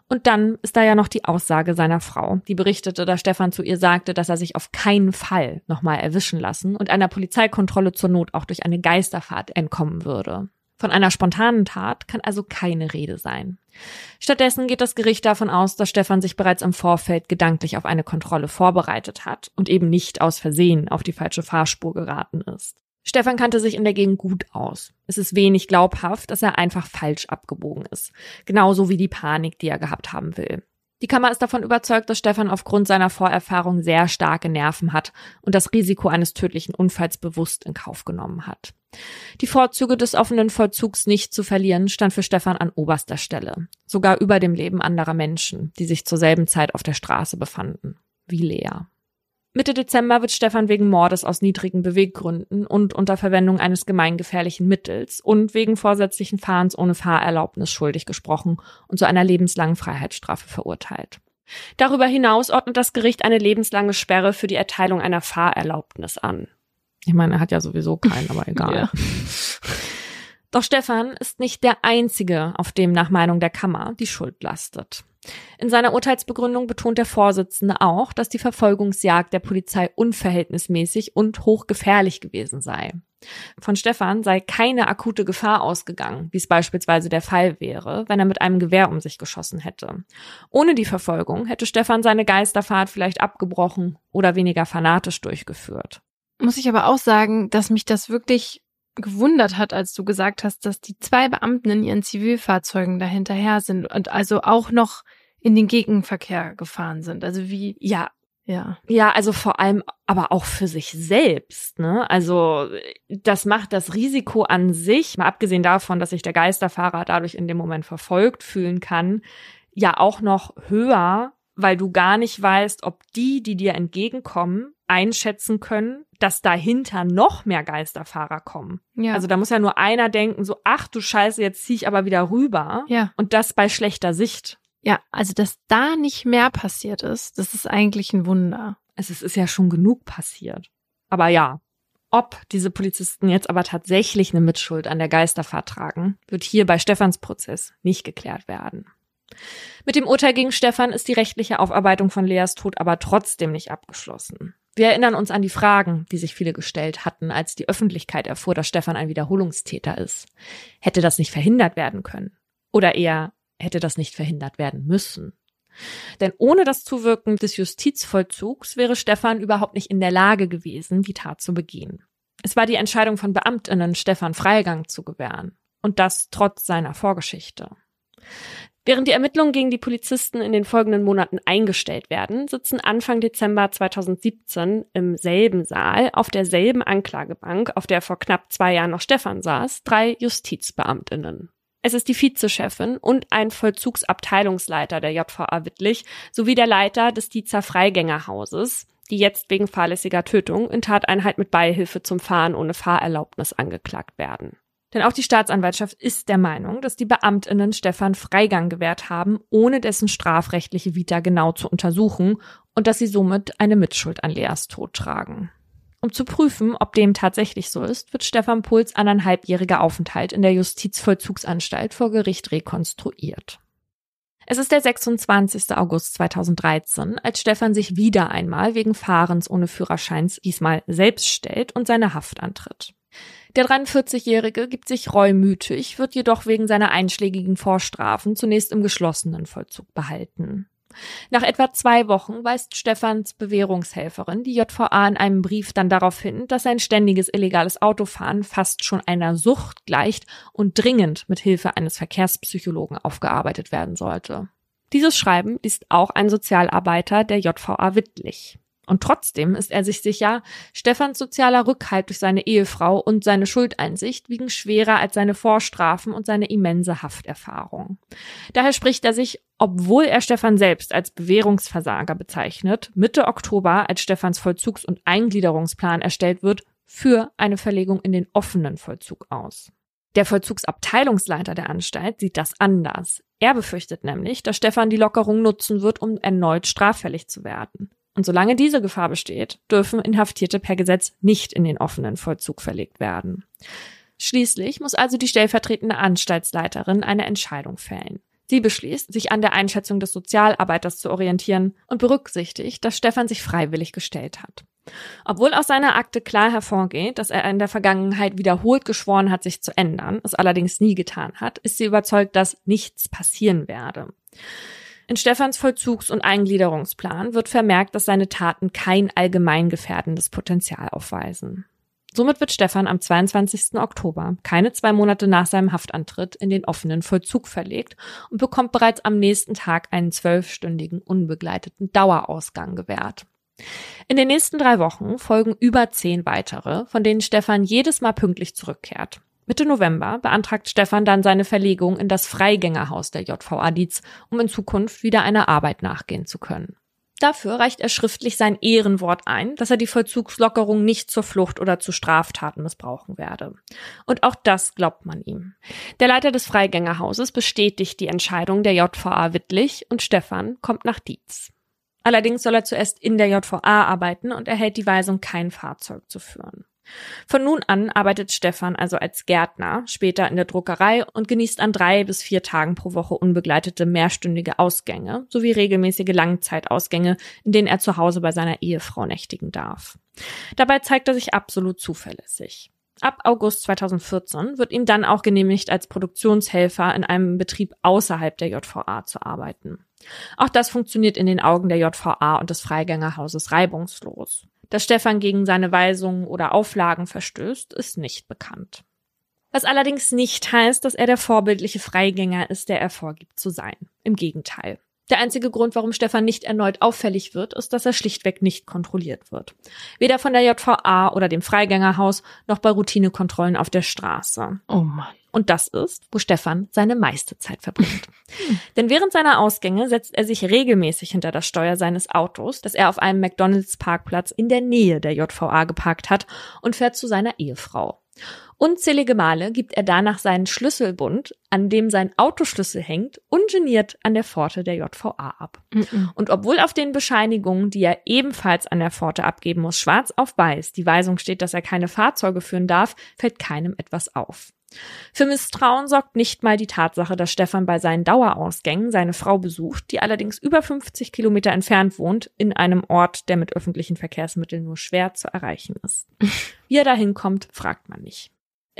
Und dann ist da ja noch die Aussage seiner Frau, die berichtete, dass Stefan zu ihr sagte, dass er sich auf keinen Fall nochmal erwischen lassen und einer Polizeikontrolle zur Not auch durch eine Geisterfahrt entkommen würde. Von einer spontanen Tat kann also keine Rede sein. Stattdessen geht das Gericht davon aus, dass Stefan sich bereits im Vorfeld gedanklich auf eine Kontrolle vorbereitet hat und eben nicht aus Versehen auf die falsche Fahrspur geraten ist. Stefan kannte sich in der Gegend gut aus. Es ist wenig glaubhaft, dass er einfach falsch abgebogen ist. Genauso wie die Panik, die er gehabt haben will. Die Kammer ist davon überzeugt, dass Stefan aufgrund seiner Vorerfahrung sehr starke Nerven hat und das Risiko eines tödlichen Unfalls bewusst in Kauf genommen hat. Die Vorzüge des offenen Vollzugs nicht zu verlieren stand für Stefan an oberster Stelle, sogar über dem Leben anderer Menschen, die sich zur selben Zeit auf der Straße befanden, wie Lea. Mitte Dezember wird Stefan wegen Mordes aus niedrigen Beweggründen und unter Verwendung eines gemeingefährlichen Mittels und wegen vorsätzlichen Fahrens ohne Fahrerlaubnis schuldig gesprochen und zu einer lebenslangen Freiheitsstrafe verurteilt. Darüber hinaus ordnet das Gericht eine lebenslange Sperre für die Erteilung einer Fahrerlaubnis an. Ich meine, er hat ja sowieso keinen, aber egal. Ja. Doch Stefan ist nicht der Einzige, auf dem nach Meinung der Kammer die Schuld lastet. In seiner Urteilsbegründung betont der Vorsitzende auch, dass die Verfolgungsjagd der Polizei unverhältnismäßig und hochgefährlich gewesen sei. Von Stefan sei keine akute Gefahr ausgegangen, wie es beispielsweise der Fall wäre, wenn er mit einem Gewehr um sich geschossen hätte. Ohne die Verfolgung hätte Stefan seine Geisterfahrt vielleicht abgebrochen oder weniger fanatisch durchgeführt. Muss ich aber auch sagen, dass mich das wirklich gewundert hat, als du gesagt hast, dass die zwei Beamten in ihren Zivilfahrzeugen dahinterher sind und also auch noch in den Gegenverkehr gefahren sind. Also wie, ja, ja. Ja, also vor allem aber auch für sich selbst, ne? Also das macht das Risiko an sich, mal abgesehen davon, dass sich der Geisterfahrer dadurch in dem Moment verfolgt fühlen kann, ja auch noch höher, weil du gar nicht weißt, ob die, die dir entgegenkommen, einschätzen können, dass dahinter noch mehr Geisterfahrer kommen. Ja. Also da muss ja nur einer denken, so, ach du Scheiße, jetzt zieh ich aber wieder rüber. Ja. Und das bei schlechter Sicht. Ja, also dass da nicht mehr passiert ist, das ist eigentlich ein Wunder. Es ist, ist ja schon genug passiert. Aber ja, ob diese Polizisten jetzt aber tatsächlich eine Mitschuld an der Geisterfahrt tragen, wird hier bei Stefans Prozess nicht geklärt werden. Mit dem Urteil gegen Stefan ist die rechtliche Aufarbeitung von Leas Tod aber trotzdem nicht abgeschlossen. Wir erinnern uns an die Fragen, die sich viele gestellt hatten, als die Öffentlichkeit erfuhr, dass Stefan ein Wiederholungstäter ist. Hätte das nicht verhindert werden können? Oder eher, hätte das nicht verhindert werden müssen? Denn ohne das Zuwirken des Justizvollzugs wäre Stefan überhaupt nicht in der Lage gewesen, die Tat zu begehen. Es war die Entscheidung von Beamtinnen, Stefan Freigang zu gewähren. Und das trotz seiner Vorgeschichte. Während die Ermittlungen gegen die Polizisten in den folgenden Monaten eingestellt werden, sitzen Anfang Dezember 2017 im selben Saal auf derselben Anklagebank, auf der vor knapp zwei Jahren noch Stefan saß, drei Justizbeamtinnen. Es ist die Vizechefin und ein Vollzugsabteilungsleiter der JVA Wittlich sowie der Leiter des Diezer Freigängerhauses, die jetzt wegen fahrlässiger Tötung in Tateinheit mit Beihilfe zum Fahren ohne Fahrerlaubnis angeklagt werden. Denn auch die Staatsanwaltschaft ist der Meinung, dass die Beamtinnen Stefan Freigang gewährt haben, ohne dessen strafrechtliche Vita genau zu untersuchen und dass sie somit eine Mitschuld an Leas Tod tragen. Um zu prüfen, ob dem tatsächlich so ist, wird Stefan Puls anderthalbjähriger Aufenthalt in der Justizvollzugsanstalt vor Gericht rekonstruiert. Es ist der 26. August 2013, als Stefan sich wieder einmal wegen Fahrens ohne Führerscheins diesmal selbst stellt und seine Haft antritt. Der 43-Jährige gibt sich reumütig, wird jedoch wegen seiner einschlägigen Vorstrafen zunächst im geschlossenen Vollzug behalten. Nach etwa zwei Wochen weist Stefans Bewährungshelferin die JVA in einem Brief dann darauf hin, dass sein ständiges illegales Autofahren fast schon einer Sucht gleicht und dringend mit Hilfe eines Verkehrspsychologen aufgearbeitet werden sollte. Dieses Schreiben liest auch ein Sozialarbeiter der JVA Wittlich. Und trotzdem ist er sich sicher, Stefans sozialer Rückhalt durch seine Ehefrau und seine Schuldeinsicht wiegen schwerer als seine Vorstrafen und seine immense Hafterfahrung. Daher spricht er sich, obwohl er Stefan selbst als Bewährungsversager bezeichnet, Mitte Oktober, als Stefans Vollzugs- und Eingliederungsplan erstellt wird, für eine Verlegung in den offenen Vollzug aus. Der Vollzugsabteilungsleiter der Anstalt sieht das anders. Er befürchtet nämlich, dass Stefan die Lockerung nutzen wird, um erneut straffällig zu werden. Und solange diese Gefahr besteht, dürfen Inhaftierte per Gesetz nicht in den offenen Vollzug verlegt werden. Schließlich muss also die stellvertretende Anstaltsleiterin eine Entscheidung fällen. Sie beschließt, sich an der Einschätzung des Sozialarbeiters zu orientieren und berücksichtigt, dass Stefan sich freiwillig gestellt hat. Obwohl aus seiner Akte klar hervorgeht, dass er in der Vergangenheit wiederholt geschworen hat, sich zu ändern, es allerdings nie getan hat, ist sie überzeugt, dass nichts passieren werde. In Stefans Vollzugs- und Eingliederungsplan wird vermerkt, dass seine Taten kein allgemein gefährdendes Potenzial aufweisen. Somit wird Stefan am 22. Oktober, keine zwei Monate nach seinem Haftantritt, in den offenen Vollzug verlegt und bekommt bereits am nächsten Tag einen zwölfstündigen unbegleiteten Dauerausgang gewährt. In den nächsten drei Wochen folgen über zehn weitere, von denen Stefan jedes Mal pünktlich zurückkehrt. Mitte November beantragt Stefan dann seine Verlegung in das Freigängerhaus der JVA Dietz, um in Zukunft wieder einer Arbeit nachgehen zu können. Dafür reicht er schriftlich sein Ehrenwort ein, dass er die Vollzugslockerung nicht zur Flucht oder zu Straftaten missbrauchen werde. Und auch das glaubt man ihm. Der Leiter des Freigängerhauses bestätigt die Entscheidung der JVA Wittlich und Stefan kommt nach Dietz. Allerdings soll er zuerst in der JVA arbeiten und erhält die Weisung, kein Fahrzeug zu führen. Von nun an arbeitet Stefan also als Gärtner, später in der Druckerei und genießt an drei bis vier Tagen pro Woche unbegleitete mehrstündige Ausgänge sowie regelmäßige Langzeitausgänge, in denen er zu Hause bei seiner Ehefrau nächtigen darf. Dabei zeigt er sich absolut zuverlässig. Ab August 2014 wird ihm dann auch genehmigt, als Produktionshelfer in einem Betrieb außerhalb der JVA zu arbeiten. Auch das funktioniert in den Augen der JVA und des Freigängerhauses reibungslos. Dass Stefan gegen seine Weisungen oder Auflagen verstößt, ist nicht bekannt. Was allerdings nicht heißt, dass er der vorbildliche Freigänger ist, der er vorgibt zu sein. Im Gegenteil. Der einzige Grund, warum Stefan nicht erneut auffällig wird, ist, dass er schlichtweg nicht kontrolliert wird. Weder von der JVA oder dem Freigängerhaus noch bei Routinekontrollen auf der Straße. Oh Mann. Und das ist, wo Stefan seine meiste Zeit verbringt. Denn während seiner Ausgänge setzt er sich regelmäßig hinter das Steuer seines Autos, das er auf einem McDonalds-Parkplatz in der Nähe der JVA geparkt hat, und fährt zu seiner Ehefrau. Unzählige Male gibt er danach seinen Schlüsselbund, an dem sein Autoschlüssel hängt, ungeniert an der Pforte der JVA ab. Mm -mm. Und obwohl auf den Bescheinigungen, die er ebenfalls an der Pforte abgeben muss, schwarz auf weiß die Weisung steht, dass er keine Fahrzeuge führen darf, fällt keinem etwas auf. Für Misstrauen sorgt nicht mal die Tatsache, dass Stefan bei seinen Dauerausgängen seine Frau besucht, die allerdings über 50 Kilometer entfernt wohnt, in einem Ort, der mit öffentlichen Verkehrsmitteln nur schwer zu erreichen ist. Wie er dahin kommt, fragt man nicht.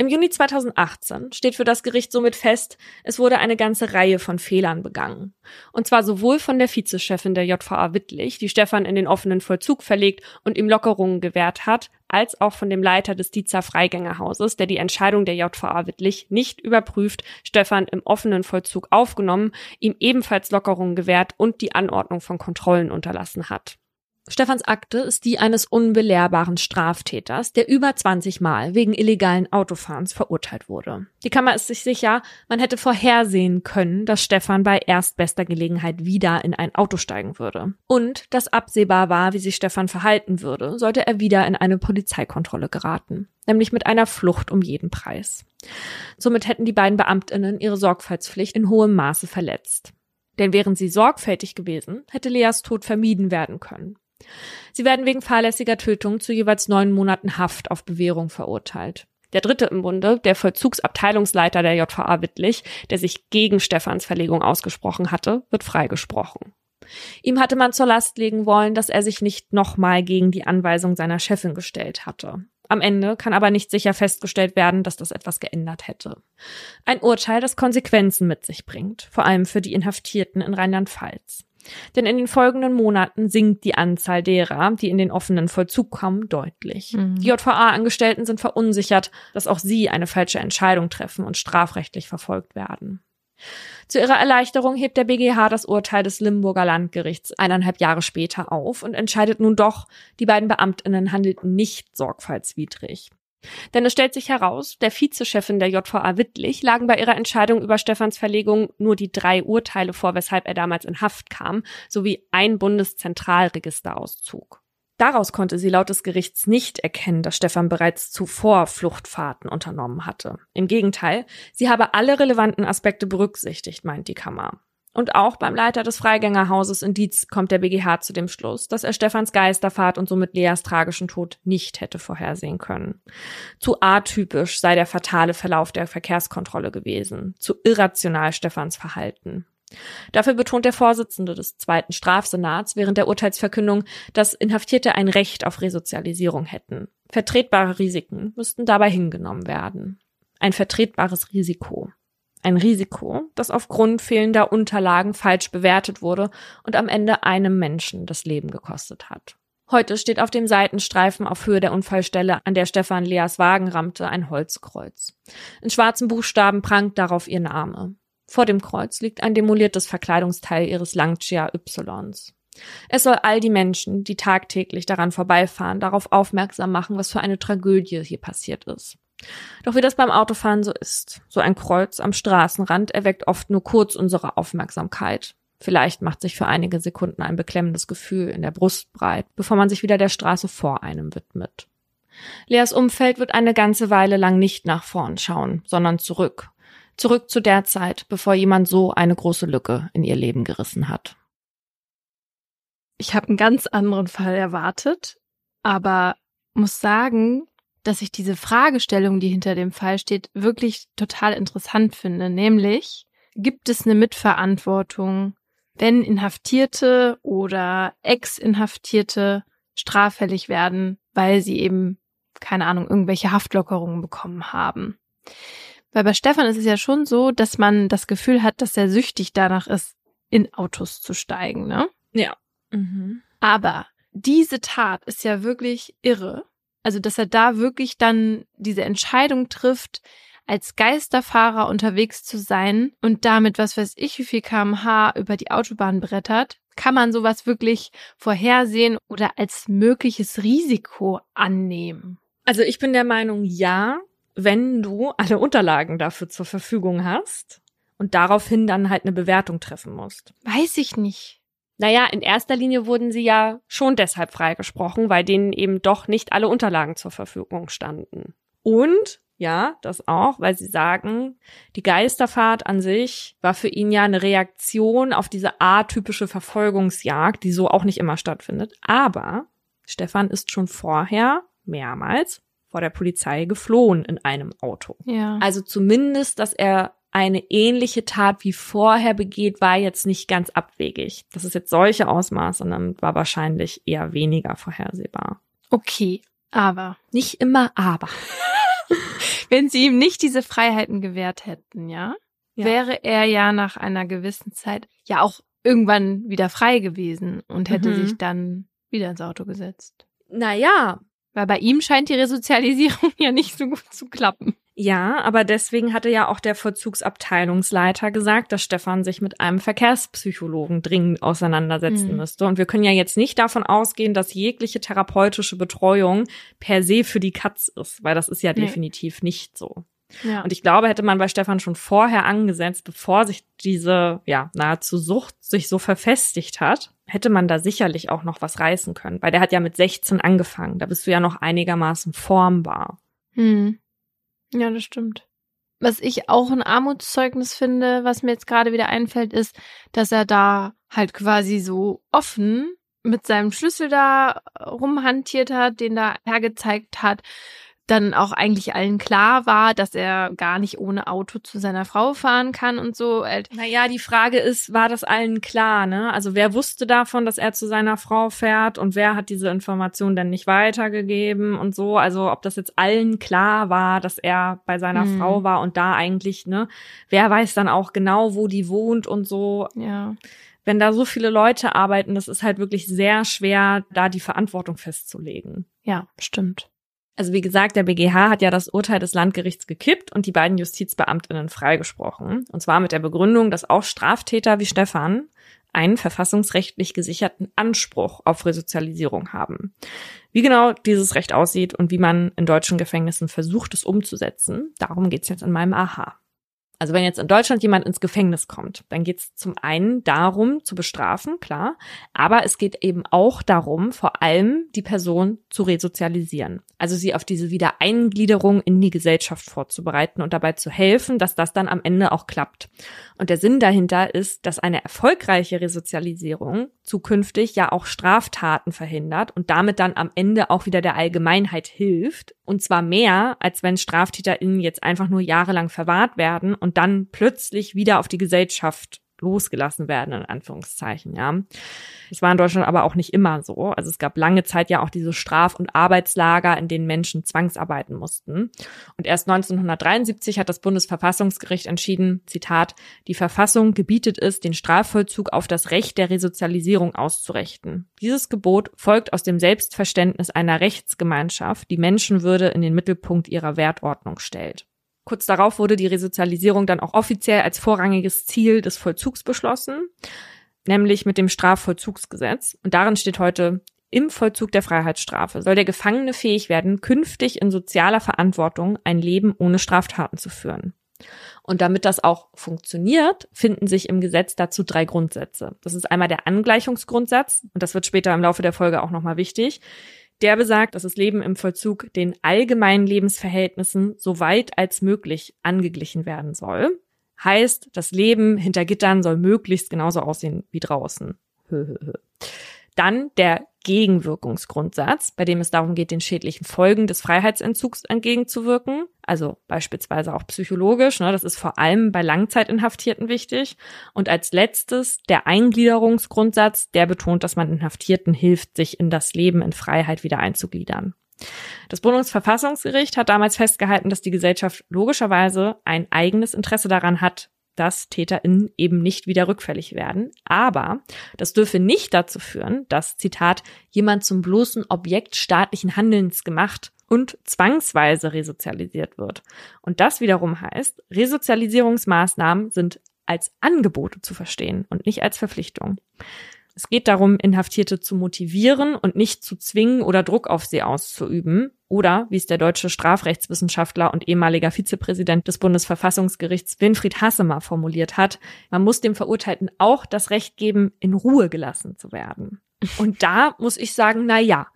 Im Juni 2018 steht für das Gericht somit fest, es wurde eine ganze Reihe von Fehlern begangen. Und zwar sowohl von der Vizechefin der JVA Wittlich, die Stefan in den offenen Vollzug verlegt und ihm Lockerungen gewährt hat, als auch von dem Leiter des Dietzer Freigängerhauses, der die Entscheidung der JVA Wittlich nicht überprüft, Stefan im offenen Vollzug aufgenommen, ihm ebenfalls Lockerungen gewährt und die Anordnung von Kontrollen unterlassen hat. Stefans Akte ist die eines unbelehrbaren Straftäters, der über 20 Mal wegen illegalen Autofahrens verurteilt wurde. Die Kammer ist sich sicher, man hätte vorhersehen können, dass Stefan bei erstbester Gelegenheit wieder in ein Auto steigen würde. Und dass absehbar war, wie sich Stefan verhalten würde, sollte er wieder in eine Polizeikontrolle geraten. Nämlich mit einer Flucht um jeden Preis. Somit hätten die beiden Beamtinnen ihre Sorgfaltspflicht in hohem Maße verletzt. Denn wären sie sorgfältig gewesen, hätte Leas Tod vermieden werden können. Sie werden wegen fahrlässiger Tötung zu jeweils neun Monaten Haft auf Bewährung verurteilt. Der dritte im Bunde, der Vollzugsabteilungsleiter der JVA Wittlich, der sich gegen Stefans Verlegung ausgesprochen hatte, wird freigesprochen. Ihm hatte man zur Last legen wollen, dass er sich nicht nochmal gegen die Anweisung seiner Chefin gestellt hatte. Am Ende kann aber nicht sicher festgestellt werden, dass das etwas geändert hätte. Ein Urteil, das Konsequenzen mit sich bringt, vor allem für die Inhaftierten in Rheinland-Pfalz. Denn in den folgenden Monaten sinkt die Anzahl derer, die in den offenen Vollzug kommen, deutlich. Mhm. Die JVA-Angestellten sind verunsichert, dass auch sie eine falsche Entscheidung treffen und strafrechtlich verfolgt werden. Zu ihrer Erleichterung hebt der BGH das Urteil des Limburger Landgerichts eineinhalb Jahre später auf und entscheidet nun doch, die beiden Beamtinnen handelten nicht sorgfaltswidrig. Denn es stellt sich heraus, der Vizechefin der JVA Wittlich lagen bei ihrer Entscheidung über Stefans Verlegung nur die drei Urteile vor, weshalb er damals in Haft kam, sowie ein Bundeszentralregisterauszug. Daraus konnte sie laut des Gerichts nicht erkennen, dass Stefan bereits zuvor Fluchtfahrten unternommen hatte. Im Gegenteil, sie habe alle relevanten Aspekte berücksichtigt, meint die Kammer. Und auch beim Leiter des Freigängerhauses in Dietz kommt der BGH zu dem Schluss, dass er Stefans Geisterfahrt und somit Leas tragischen Tod nicht hätte vorhersehen können. Zu atypisch sei der fatale Verlauf der Verkehrskontrolle gewesen, zu irrational Stefans Verhalten. Dafür betont der Vorsitzende des zweiten Strafsenats während der Urteilsverkündung, dass Inhaftierte ein Recht auf Resozialisierung hätten. Vertretbare Risiken müssten dabei hingenommen werden. Ein vertretbares Risiko. Ein Risiko, das aufgrund fehlender Unterlagen falsch bewertet wurde und am Ende einem Menschen das Leben gekostet hat. Heute steht auf dem Seitenstreifen auf Höhe der Unfallstelle, an der Stefan Leas Wagen rammte, ein Holzkreuz. In schwarzen Buchstaben prangt darauf ihr Name. Vor dem Kreuz liegt ein demoliertes Verkleidungsteil ihres Lancia Ys. Es soll all die Menschen, die tagtäglich daran vorbeifahren, darauf aufmerksam machen, was für eine Tragödie hier passiert ist. Doch wie das beim Autofahren so ist, so ein Kreuz am Straßenrand erweckt oft nur kurz unsere Aufmerksamkeit. Vielleicht macht sich für einige Sekunden ein beklemmendes Gefühl in der Brust breit, bevor man sich wieder der Straße vor einem widmet. Leas Umfeld wird eine ganze Weile lang nicht nach vorn schauen, sondern zurück. Zurück zu der Zeit, bevor jemand so eine große Lücke in ihr Leben gerissen hat. Ich habe einen ganz anderen Fall erwartet, aber muss sagen, dass ich diese Fragestellung, die hinter dem Fall steht, wirklich total interessant finde. Nämlich, gibt es eine Mitverantwortung, wenn Inhaftierte oder Ex-Inhaftierte straffällig werden, weil sie eben, keine Ahnung, irgendwelche Haftlockerungen bekommen haben. Weil bei Stefan ist es ja schon so, dass man das Gefühl hat, dass er süchtig danach ist, in Autos zu steigen, ne? Ja. Mhm. Aber diese Tat ist ja wirklich irre. Also, dass er da wirklich dann diese Entscheidung trifft, als Geisterfahrer unterwegs zu sein und damit, was weiß ich, wie viel kmh über die Autobahn brettert. Kann man sowas wirklich vorhersehen oder als mögliches Risiko annehmen? Also ich bin der Meinung, ja, wenn du alle Unterlagen dafür zur Verfügung hast und daraufhin dann halt eine Bewertung treffen musst. Weiß ich nicht. Naja, in erster Linie wurden sie ja schon deshalb freigesprochen, weil denen eben doch nicht alle Unterlagen zur Verfügung standen. Und ja, das auch, weil sie sagen, die Geisterfahrt an sich war für ihn ja eine Reaktion auf diese atypische Verfolgungsjagd, die so auch nicht immer stattfindet. Aber Stefan ist schon vorher mehrmals vor der Polizei geflohen in einem Auto. Ja. Also zumindest, dass er eine ähnliche Tat wie vorher begeht, war jetzt nicht ganz abwegig. Dass es jetzt solche Ausmaße nimmt, war wahrscheinlich eher weniger vorhersehbar. Okay, aber. Nicht immer aber. Wenn sie ihm nicht diese Freiheiten gewährt hätten, ja, ja, wäre er ja nach einer gewissen Zeit ja auch irgendwann wieder frei gewesen und hätte mhm. sich dann wieder ins Auto gesetzt. Naja. Weil bei ihm scheint die Resozialisierung ja nicht so gut zu klappen. Ja, aber deswegen hatte ja auch der Vollzugsabteilungsleiter gesagt, dass Stefan sich mit einem Verkehrspsychologen dringend auseinandersetzen mhm. müsste. Und wir können ja jetzt nicht davon ausgehen, dass jegliche therapeutische Betreuung per se für die Katz ist, weil das ist ja nee. definitiv nicht so. Ja. Und ich glaube, hätte man bei Stefan schon vorher angesetzt, bevor sich diese, ja, nahezu Sucht sich so verfestigt hat, hätte man da sicherlich auch noch was reißen können. Weil der hat ja mit 16 angefangen. Da bist du ja noch einigermaßen formbar. Hm. Ja, das stimmt. Was ich auch ein Armutszeugnis finde, was mir jetzt gerade wieder einfällt, ist, dass er da halt quasi so offen mit seinem Schlüssel da rumhantiert hat, den da hergezeigt hat dann auch eigentlich allen klar war, dass er gar nicht ohne Auto zu seiner Frau fahren kann und so. Naja, die Frage ist, war das allen klar, ne? Also wer wusste davon, dass er zu seiner Frau fährt und wer hat diese Information denn nicht weitergegeben und so? Also ob das jetzt allen klar war, dass er bei seiner mhm. Frau war und da eigentlich, ne? Wer weiß dann auch genau, wo die wohnt und so. Ja wenn da so viele Leute arbeiten, das ist halt wirklich sehr schwer, da die Verantwortung festzulegen. Ja, stimmt. Also wie gesagt, der BGH hat ja das Urteil des Landgerichts gekippt und die beiden Justizbeamtinnen freigesprochen. Und zwar mit der Begründung, dass auch Straftäter wie Stefan einen verfassungsrechtlich gesicherten Anspruch auf Resozialisierung haben. Wie genau dieses Recht aussieht und wie man in deutschen Gefängnissen versucht, es umzusetzen, darum geht's jetzt in meinem Aha. Also wenn jetzt in Deutschland jemand ins Gefängnis kommt, dann geht es zum einen darum, zu bestrafen, klar, aber es geht eben auch darum, vor allem die Person zu resozialisieren. Also sie auf diese Wiedereingliederung in die Gesellschaft vorzubereiten und dabei zu helfen, dass das dann am Ende auch klappt. Und der Sinn dahinter ist, dass eine erfolgreiche Resozialisierung zukünftig ja auch Straftaten verhindert und damit dann am Ende auch wieder der Allgemeinheit hilft. Und zwar mehr, als wenn StraftäterInnen jetzt einfach nur jahrelang verwahrt werden und dann plötzlich wieder auf die Gesellschaft losgelassen werden, in Anführungszeichen, ja. Das war in Deutschland aber auch nicht immer so. Also es gab lange Zeit ja auch diese Straf- und Arbeitslager, in denen Menschen zwangsarbeiten mussten. Und erst 1973 hat das Bundesverfassungsgericht entschieden, Zitat, die Verfassung gebietet es, den Strafvollzug auf das Recht der Resozialisierung auszurichten. Dieses Gebot folgt aus dem Selbstverständnis einer Rechtsgemeinschaft, die Menschenwürde in den Mittelpunkt ihrer Wertordnung stellt. Kurz darauf wurde die Resozialisierung dann auch offiziell als vorrangiges Ziel des Vollzugs beschlossen, nämlich mit dem Strafvollzugsgesetz. Und darin steht heute, im Vollzug der Freiheitsstrafe soll der Gefangene fähig werden, künftig in sozialer Verantwortung ein Leben ohne Straftaten zu führen. Und damit das auch funktioniert, finden sich im Gesetz dazu drei Grundsätze. Das ist einmal der Angleichungsgrundsatz, und das wird später im Laufe der Folge auch nochmal wichtig. Der besagt, dass das Leben im Vollzug den allgemeinen Lebensverhältnissen so weit als möglich angeglichen werden soll. Heißt, das Leben hinter Gittern soll möglichst genauso aussehen wie draußen. Dann der Gegenwirkungsgrundsatz, bei dem es darum geht, den schädlichen Folgen des Freiheitsentzugs entgegenzuwirken, also beispielsweise auch psychologisch, ne, das ist vor allem bei Langzeitinhaftierten wichtig. Und als letztes der Eingliederungsgrundsatz, der betont, dass man Inhaftierten hilft, sich in das Leben in Freiheit wieder einzugliedern. Das Bundesverfassungsgericht hat damals festgehalten, dass die Gesellschaft logischerweise ein eigenes Interesse daran hat, dass TäterInnen eben nicht wieder rückfällig werden. Aber das dürfe nicht dazu führen, dass, Zitat, jemand zum bloßen Objekt staatlichen Handelns gemacht und zwangsweise resozialisiert wird. Und das wiederum heißt, Resozialisierungsmaßnahmen sind als Angebote zu verstehen und nicht als Verpflichtung. Es geht darum, Inhaftierte zu motivieren und nicht zu zwingen oder Druck auf sie auszuüben. Oder, wie es der deutsche Strafrechtswissenschaftler und ehemaliger Vizepräsident des Bundesverfassungsgerichts Winfried Hassemer formuliert hat, man muss dem Verurteilten auch das Recht geben, in Ruhe gelassen zu werden. Und da muss ich sagen, na ja.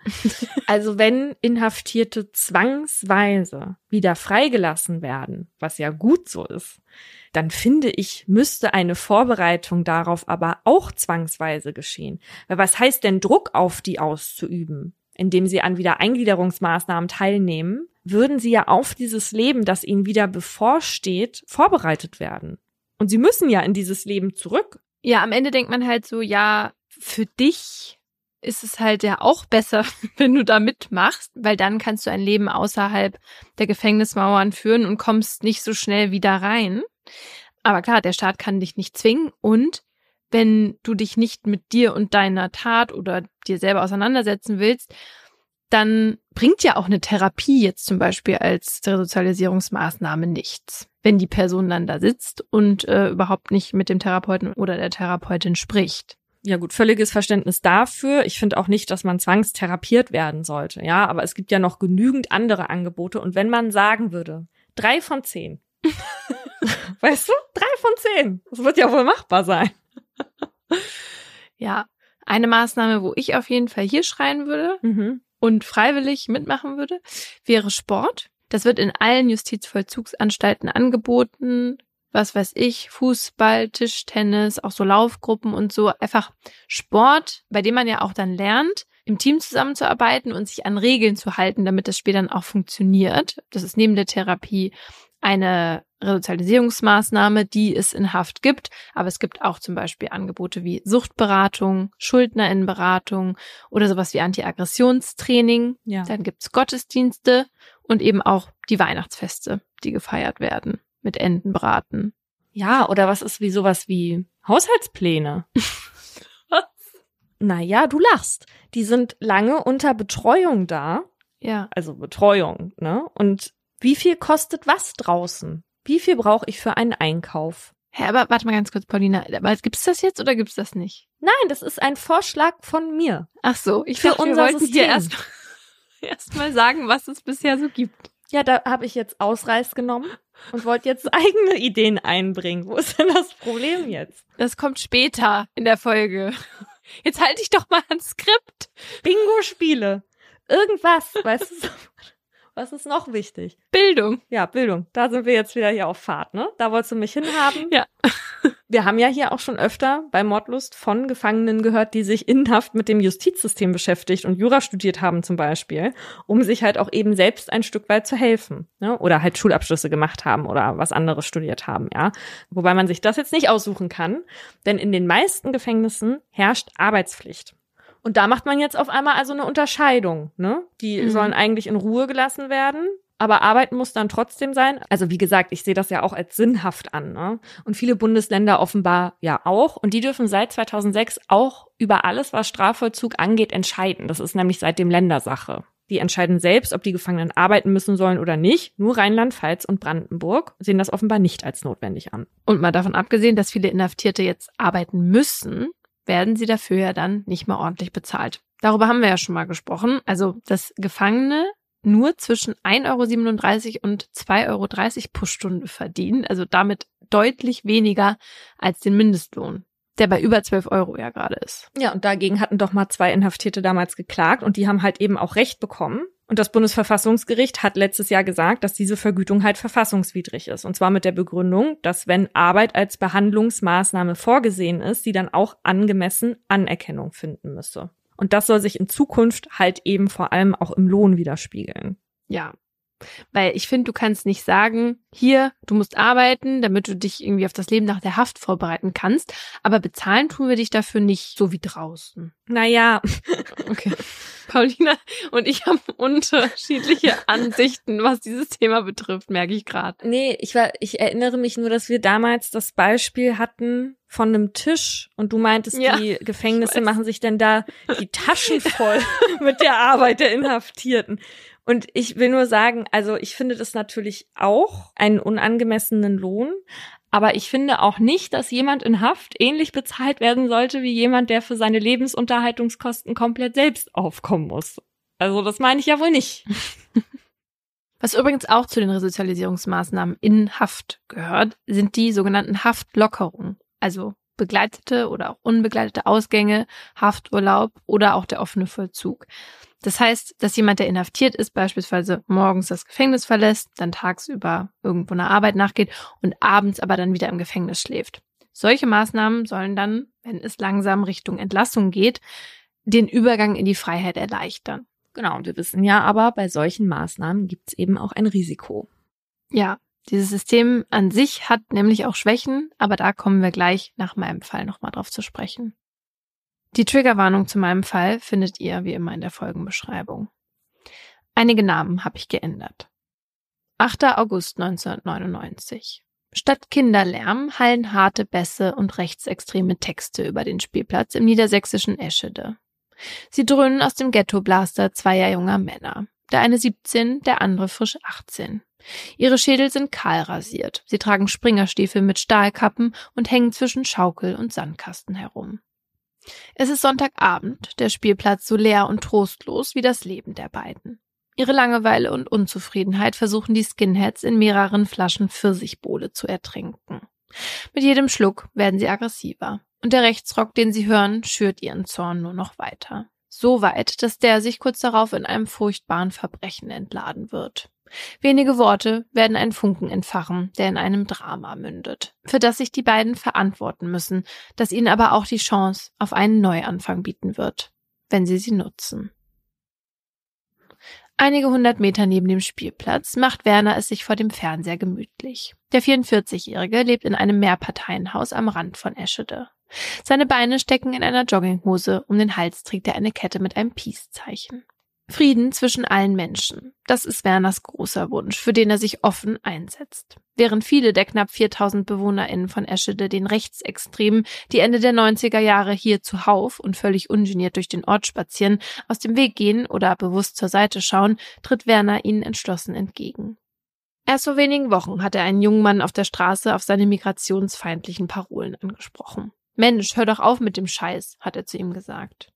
Also wenn Inhaftierte zwangsweise wieder freigelassen werden, was ja gut so ist, dann finde ich, müsste eine Vorbereitung darauf aber auch zwangsweise geschehen. Weil was heißt denn Druck auf die auszuüben? Indem sie an Wiedereingliederungsmaßnahmen teilnehmen, würden sie ja auf dieses Leben, das ihnen wieder bevorsteht, vorbereitet werden. Und sie müssen ja in dieses Leben zurück. Ja, am Ende denkt man halt so, ja, für dich ist es halt ja auch besser, wenn du da mitmachst, weil dann kannst du ein Leben außerhalb der Gefängnismauern führen und kommst nicht so schnell wieder rein. Aber klar, der Staat kann dich nicht zwingen und wenn du dich nicht mit dir und deiner Tat oder dir selber auseinandersetzen willst, dann bringt ja auch eine Therapie jetzt zum Beispiel als Resozialisierungsmaßnahme nichts, wenn die Person dann da sitzt und äh, überhaupt nicht mit dem Therapeuten oder der Therapeutin spricht ja gut, völliges Verständnis dafür. Ich finde auch nicht, dass man zwangstherapiert werden sollte, ja, aber es gibt ja noch genügend andere Angebote und wenn man sagen würde, drei von zehn, weißt du, drei von zehn, das wird ja wohl machbar sein. ja, eine Maßnahme, wo ich auf jeden Fall hier schreien würde mhm. und freiwillig mitmachen würde, wäre Sport. Das wird in allen Justizvollzugsanstalten angeboten was weiß ich, Fußball, Tischtennis, auch so Laufgruppen und so. Einfach Sport, bei dem man ja auch dann lernt, im Team zusammenzuarbeiten und sich an Regeln zu halten, damit das Spiel dann auch funktioniert. Das ist neben der Therapie eine Resozialisierungsmaßnahme, die es in Haft gibt. Aber es gibt auch zum Beispiel Angebote wie Suchtberatung, Schuldnerinnenberatung oder sowas wie Antiaggressionstraining. Ja. Dann gibt's Gottesdienste und eben auch die Weihnachtsfeste, die gefeiert werden mit Entenbraten. Ja, oder was ist wie sowas wie Haushaltspläne? was? Naja, du lachst. Die sind lange unter Betreuung da. Ja. Also Betreuung, ne? Und wie viel kostet was draußen? Wie viel brauche ich für einen Einkauf? Hä, aber warte mal ganz kurz, Paulina. Aber gibt's das jetzt oder gibt's das nicht? Nein, das ist ein Vorschlag von mir. Ach so, ich für unser wir System. hier erst, erst mal sagen, was es bisher so gibt. Ja, da habe ich jetzt Ausreiß genommen und wollte jetzt eigene Ideen einbringen. Wo ist denn das Problem jetzt? Das kommt später in der Folge. Jetzt halte ich doch mal ans Skript. Bingo-Spiele. Irgendwas, weißt du? Was ist noch wichtig? Bildung. Ja, Bildung. Da sind wir jetzt wieder hier auf Fahrt, ne? Da wolltest du mich hinhaben. Ja. Wir haben ja hier auch schon öfter bei Mordlust von Gefangenen gehört, die sich in Haft mit dem Justizsystem beschäftigt und Jura studiert haben zum Beispiel, um sich halt auch eben selbst ein Stück weit zu helfen. Ne? Oder halt Schulabschlüsse gemacht haben oder was anderes studiert haben, ja. Wobei man sich das jetzt nicht aussuchen kann, denn in den meisten Gefängnissen herrscht Arbeitspflicht. Und da macht man jetzt auf einmal also eine Unterscheidung. Ne? Die mhm. sollen eigentlich in Ruhe gelassen werden, aber arbeiten muss dann trotzdem sein. Also wie gesagt, ich sehe das ja auch als sinnhaft an. Ne? Und viele Bundesländer offenbar ja auch. Und die dürfen seit 2006 auch über alles, was Strafvollzug angeht, entscheiden. Das ist nämlich seitdem Ländersache. Die entscheiden selbst, ob die Gefangenen arbeiten müssen sollen oder nicht. Nur Rheinland-Pfalz und Brandenburg sehen das offenbar nicht als notwendig an. Und mal davon abgesehen, dass viele Inhaftierte jetzt arbeiten müssen, werden sie dafür ja dann nicht mehr ordentlich bezahlt. Darüber haben wir ja schon mal gesprochen. Also, dass Gefangene nur zwischen 1,37 Euro und 2,30 Euro pro Stunde verdienen, also damit deutlich weniger als den Mindestlohn, der bei über 12 Euro ja gerade ist. Ja, und dagegen hatten doch mal zwei Inhaftierte damals geklagt und die haben halt eben auch Recht bekommen. Und das Bundesverfassungsgericht hat letztes Jahr gesagt, dass diese Vergütung halt verfassungswidrig ist. Und zwar mit der Begründung, dass wenn Arbeit als Behandlungsmaßnahme vorgesehen ist, sie dann auch angemessen Anerkennung finden müsse. Und das soll sich in Zukunft halt eben vor allem auch im Lohn widerspiegeln. Ja, weil ich finde, du kannst nicht sagen, hier, du musst arbeiten, damit du dich irgendwie auf das Leben nach der Haft vorbereiten kannst, aber bezahlen tun wir dich dafür nicht so wie draußen. Naja. Okay. Paulina und ich haben unterschiedliche Ansichten, was dieses Thema betrifft, merke ich gerade. Nee, ich war, ich erinnere mich nur, dass wir damals das Beispiel hatten von einem Tisch und du meintest, ja, die Gefängnisse machen sich denn da die Taschen voll mit der Arbeit der Inhaftierten. Und ich will nur sagen, also ich finde das natürlich auch einen unangemessenen Lohn, aber ich finde auch nicht, dass jemand in Haft ähnlich bezahlt werden sollte wie jemand, der für seine Lebensunterhaltungskosten komplett selbst aufkommen muss. Also das meine ich ja wohl nicht. Was übrigens auch zu den Resozialisierungsmaßnahmen in Haft gehört, sind die sogenannten Haftlockerungen, also begleitete oder auch unbegleitete Ausgänge, Hafturlaub oder auch der offene Vollzug. Das heißt, dass jemand, der inhaftiert ist, beispielsweise morgens das Gefängnis verlässt, dann tagsüber irgendwo einer Arbeit nachgeht und abends aber dann wieder im Gefängnis schläft. Solche Maßnahmen sollen dann, wenn es langsam Richtung Entlassung geht, den Übergang in die Freiheit erleichtern. Genau, und wir wissen ja aber, bei solchen Maßnahmen gibt es eben auch ein Risiko. Ja, dieses System an sich hat nämlich auch Schwächen, aber da kommen wir gleich nach meinem Fall nochmal drauf zu sprechen. Die Triggerwarnung zu meinem Fall findet ihr wie immer in der Folgenbeschreibung. Einige Namen habe ich geändert. 8. August 1999. Statt Kinderlärm hallen harte Bässe und rechtsextreme Texte über den Spielplatz im niedersächsischen Eschede. Sie dröhnen aus dem Ghetto-Blaster zweier junger Männer. Der eine 17, der andere frisch 18. Ihre Schädel sind kahl rasiert. Sie tragen Springerstiefel mit Stahlkappen und hängen zwischen Schaukel und Sandkasten herum. Es ist Sonntagabend, der Spielplatz so leer und trostlos wie das Leben der beiden. Ihre Langeweile und Unzufriedenheit versuchen die Skinheads in mehreren Flaschen Pfirsichbowle zu ertrinken. Mit jedem Schluck werden sie aggressiver. Und der Rechtsrock, den sie hören, schürt ihren Zorn nur noch weiter. So weit, dass der sich kurz darauf in einem furchtbaren Verbrechen entladen wird. Wenige Worte werden einen Funken entfachen, der in einem Drama mündet, für das sich die beiden verantworten müssen, das ihnen aber auch die Chance auf einen Neuanfang bieten wird, wenn sie sie nutzen. Einige hundert Meter neben dem Spielplatz macht Werner es sich vor dem Fernseher gemütlich. Der 44-Jährige lebt in einem Mehrparteienhaus am Rand von Eschede. Seine Beine stecken in einer Jogginghose, um den Hals trägt er eine Kette mit einem Peace-Zeichen. Frieden zwischen allen Menschen. Das ist Werners großer Wunsch, für den er sich offen einsetzt. Während viele der knapp 4000 BewohnerInnen von Eschede den Rechtsextremen, die Ende der 90er Jahre hier zuhauf und völlig ungeniert durch den Ort spazieren, aus dem Weg gehen oder bewusst zur Seite schauen, tritt Werner ihnen entschlossen entgegen. Erst vor wenigen Wochen hat er einen jungen Mann auf der Straße auf seine migrationsfeindlichen Parolen angesprochen. Mensch, hör doch auf mit dem Scheiß, hat er zu ihm gesagt.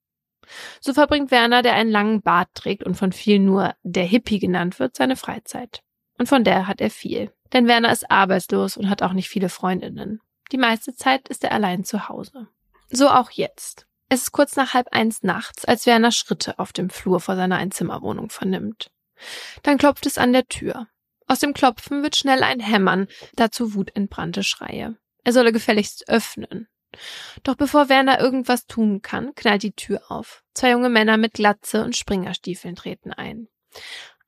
So verbringt Werner, der einen langen Bart trägt und von vielen nur der Hippie genannt wird, seine Freizeit. Und von der hat er viel. Denn Werner ist arbeitslos und hat auch nicht viele Freundinnen. Die meiste Zeit ist er allein zu Hause. So auch jetzt. Es ist kurz nach halb eins nachts, als Werner Schritte auf dem Flur vor seiner Einzimmerwohnung vernimmt. Dann klopft es an der Tür. Aus dem Klopfen wird schnell ein Hämmern, dazu wutentbrannte Schreie. Er solle gefälligst öffnen. Doch bevor Werner irgendwas tun kann, knallt die Tür auf. Zwei junge Männer mit Glatze und Springerstiefeln treten ein.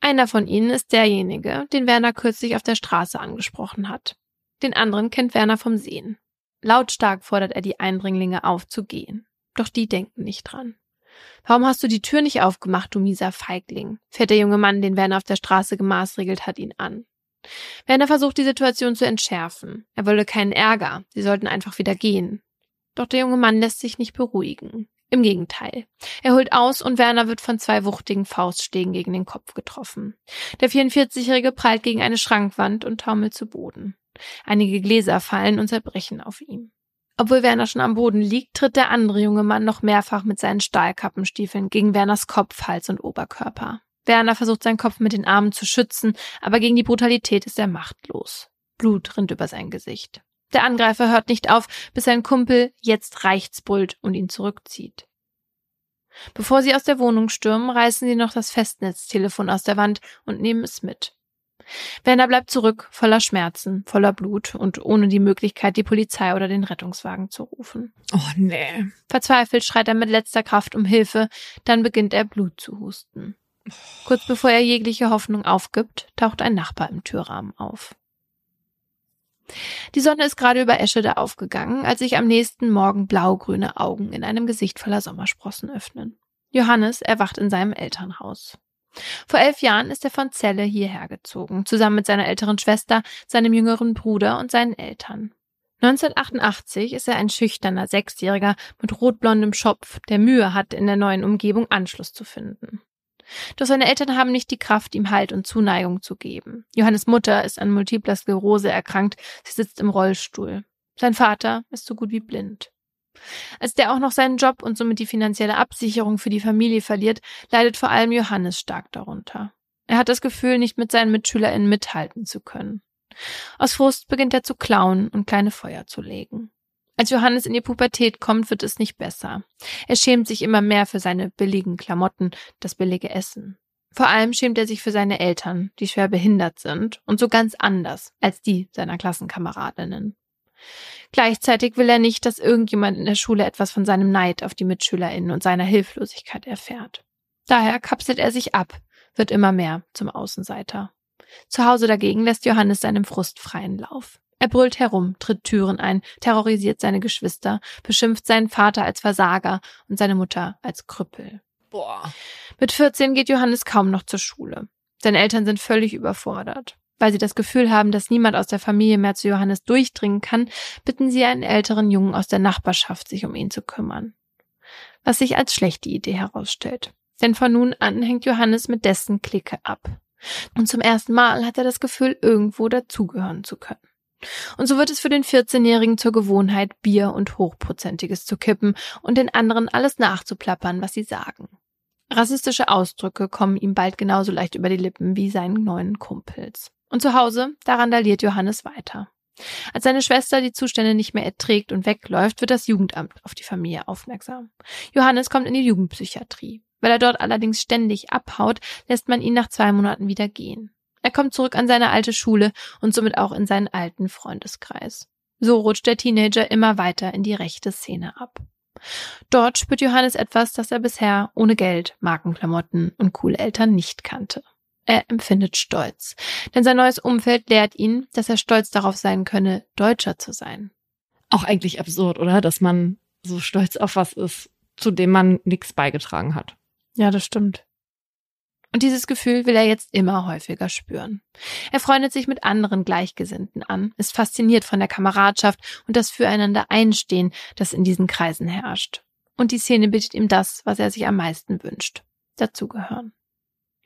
Einer von ihnen ist derjenige, den Werner kürzlich auf der Straße angesprochen hat. Den anderen kennt Werner vom Sehen. Lautstark fordert er die Eindringlinge auf zu gehen. Doch die denken nicht dran. Warum hast du die Tür nicht aufgemacht, du mieser Feigling? fährt der junge Mann, den Werner auf der Straße gemaßregelt hat, ihn an. Werner versucht die Situation zu entschärfen. Er wolle keinen Ärger. Sie sollten einfach wieder gehen. Doch der junge Mann lässt sich nicht beruhigen. Im Gegenteil. Er holt aus und Werner wird von zwei wuchtigen Faustschlägen gegen den Kopf getroffen. Der 44-Jährige prallt gegen eine Schrankwand und taumelt zu Boden. Einige Gläser fallen und zerbrechen auf ihm. Obwohl Werner schon am Boden liegt, tritt der andere junge Mann noch mehrfach mit seinen Stahlkappenstiefeln gegen Werners Kopf, Hals und Oberkörper. Werner versucht seinen Kopf mit den Armen zu schützen, aber gegen die Brutalität ist er machtlos. Blut rinnt über sein Gesicht. Der Angreifer hört nicht auf, bis sein Kumpel jetzt reicht's brüllt und ihn zurückzieht. Bevor sie aus der Wohnung stürmen, reißen sie noch das Festnetztelefon aus der Wand und nehmen es mit. Werner bleibt zurück, voller Schmerzen, voller Blut und ohne die Möglichkeit, die Polizei oder den Rettungswagen zu rufen. Oh nee. Verzweifelt schreit er mit letzter Kraft um Hilfe, dann beginnt er Blut zu husten. Kurz bevor er jegliche Hoffnung aufgibt, taucht ein Nachbar im Türrahmen auf. Die Sonne ist gerade über Eschede aufgegangen, als sich am nächsten Morgen blaugrüne Augen in einem Gesicht voller Sommersprossen öffnen. Johannes erwacht in seinem Elternhaus. Vor elf Jahren ist er von Celle hierher gezogen, zusammen mit seiner älteren Schwester, seinem jüngeren Bruder und seinen Eltern. 1988 ist er ein schüchterner Sechsjähriger mit rotblondem Schopf, der Mühe hat, in der neuen Umgebung Anschluss zu finden. Doch seine Eltern haben nicht die Kraft, ihm Halt und Zuneigung zu geben. Johannes Mutter ist an multipler Sklerose erkrankt, sie sitzt im Rollstuhl. Sein Vater ist so gut wie blind. Als der auch noch seinen Job und somit die finanzielle Absicherung für die Familie verliert, leidet vor allem Johannes stark darunter. Er hat das Gefühl, nicht mit seinen MitschülerInnen mithalten zu können. Aus Frust beginnt er zu klauen und kleine Feuer zu legen. Als Johannes in die Pubertät kommt, wird es nicht besser. Er schämt sich immer mehr für seine billigen Klamotten, das billige Essen. Vor allem schämt er sich für seine Eltern, die schwer behindert sind und so ganz anders als die seiner Klassenkameradinnen. Gleichzeitig will er nicht, dass irgendjemand in der Schule etwas von seinem Neid auf die MitschülerInnen und seiner Hilflosigkeit erfährt. Daher kapselt er sich ab, wird immer mehr zum Außenseiter. Zu Hause dagegen lässt Johannes seinem Frust freien Lauf. Er brüllt herum, tritt Türen ein, terrorisiert seine Geschwister, beschimpft seinen Vater als Versager und seine Mutter als Krüppel. Boah. Mit 14 geht Johannes kaum noch zur Schule. Seine Eltern sind völlig überfordert. Weil sie das Gefühl haben, dass niemand aus der Familie mehr zu Johannes durchdringen kann, bitten sie einen älteren Jungen aus der Nachbarschaft, sich um ihn zu kümmern. Was sich als schlechte Idee herausstellt. Denn von nun an hängt Johannes mit dessen Clique ab. Und zum ersten Mal hat er das Gefühl, irgendwo dazugehören zu können. Und so wird es für den 14-Jährigen zur Gewohnheit, Bier und Hochprozentiges zu kippen und den anderen alles nachzuplappern, was sie sagen. Rassistische Ausdrücke kommen ihm bald genauso leicht über die Lippen wie seinen neuen Kumpels. Und zu Hause, da randaliert Johannes weiter. Als seine Schwester die Zustände nicht mehr erträgt und wegläuft, wird das Jugendamt auf die Familie aufmerksam. Johannes kommt in die Jugendpsychiatrie. Weil er dort allerdings ständig abhaut, lässt man ihn nach zwei Monaten wieder gehen. Er kommt zurück an seine alte Schule und somit auch in seinen alten Freundeskreis. So rutscht der Teenager immer weiter in die rechte Szene ab. Dort spürt Johannes etwas, das er bisher ohne Geld, Markenklamotten und coole Eltern nicht kannte. Er empfindet Stolz, denn sein neues Umfeld lehrt ihn, dass er stolz darauf sein könne, Deutscher zu sein. Auch eigentlich absurd, oder? Dass man so stolz auf was ist, zu dem man nichts beigetragen hat. Ja, das stimmt. Und dieses Gefühl will er jetzt immer häufiger spüren. Er freundet sich mit anderen Gleichgesinnten an, ist fasziniert von der Kameradschaft und das Füreinander einstehen, das in diesen Kreisen herrscht. Und die Szene bietet ihm das, was er sich am meisten wünscht. Dazugehören.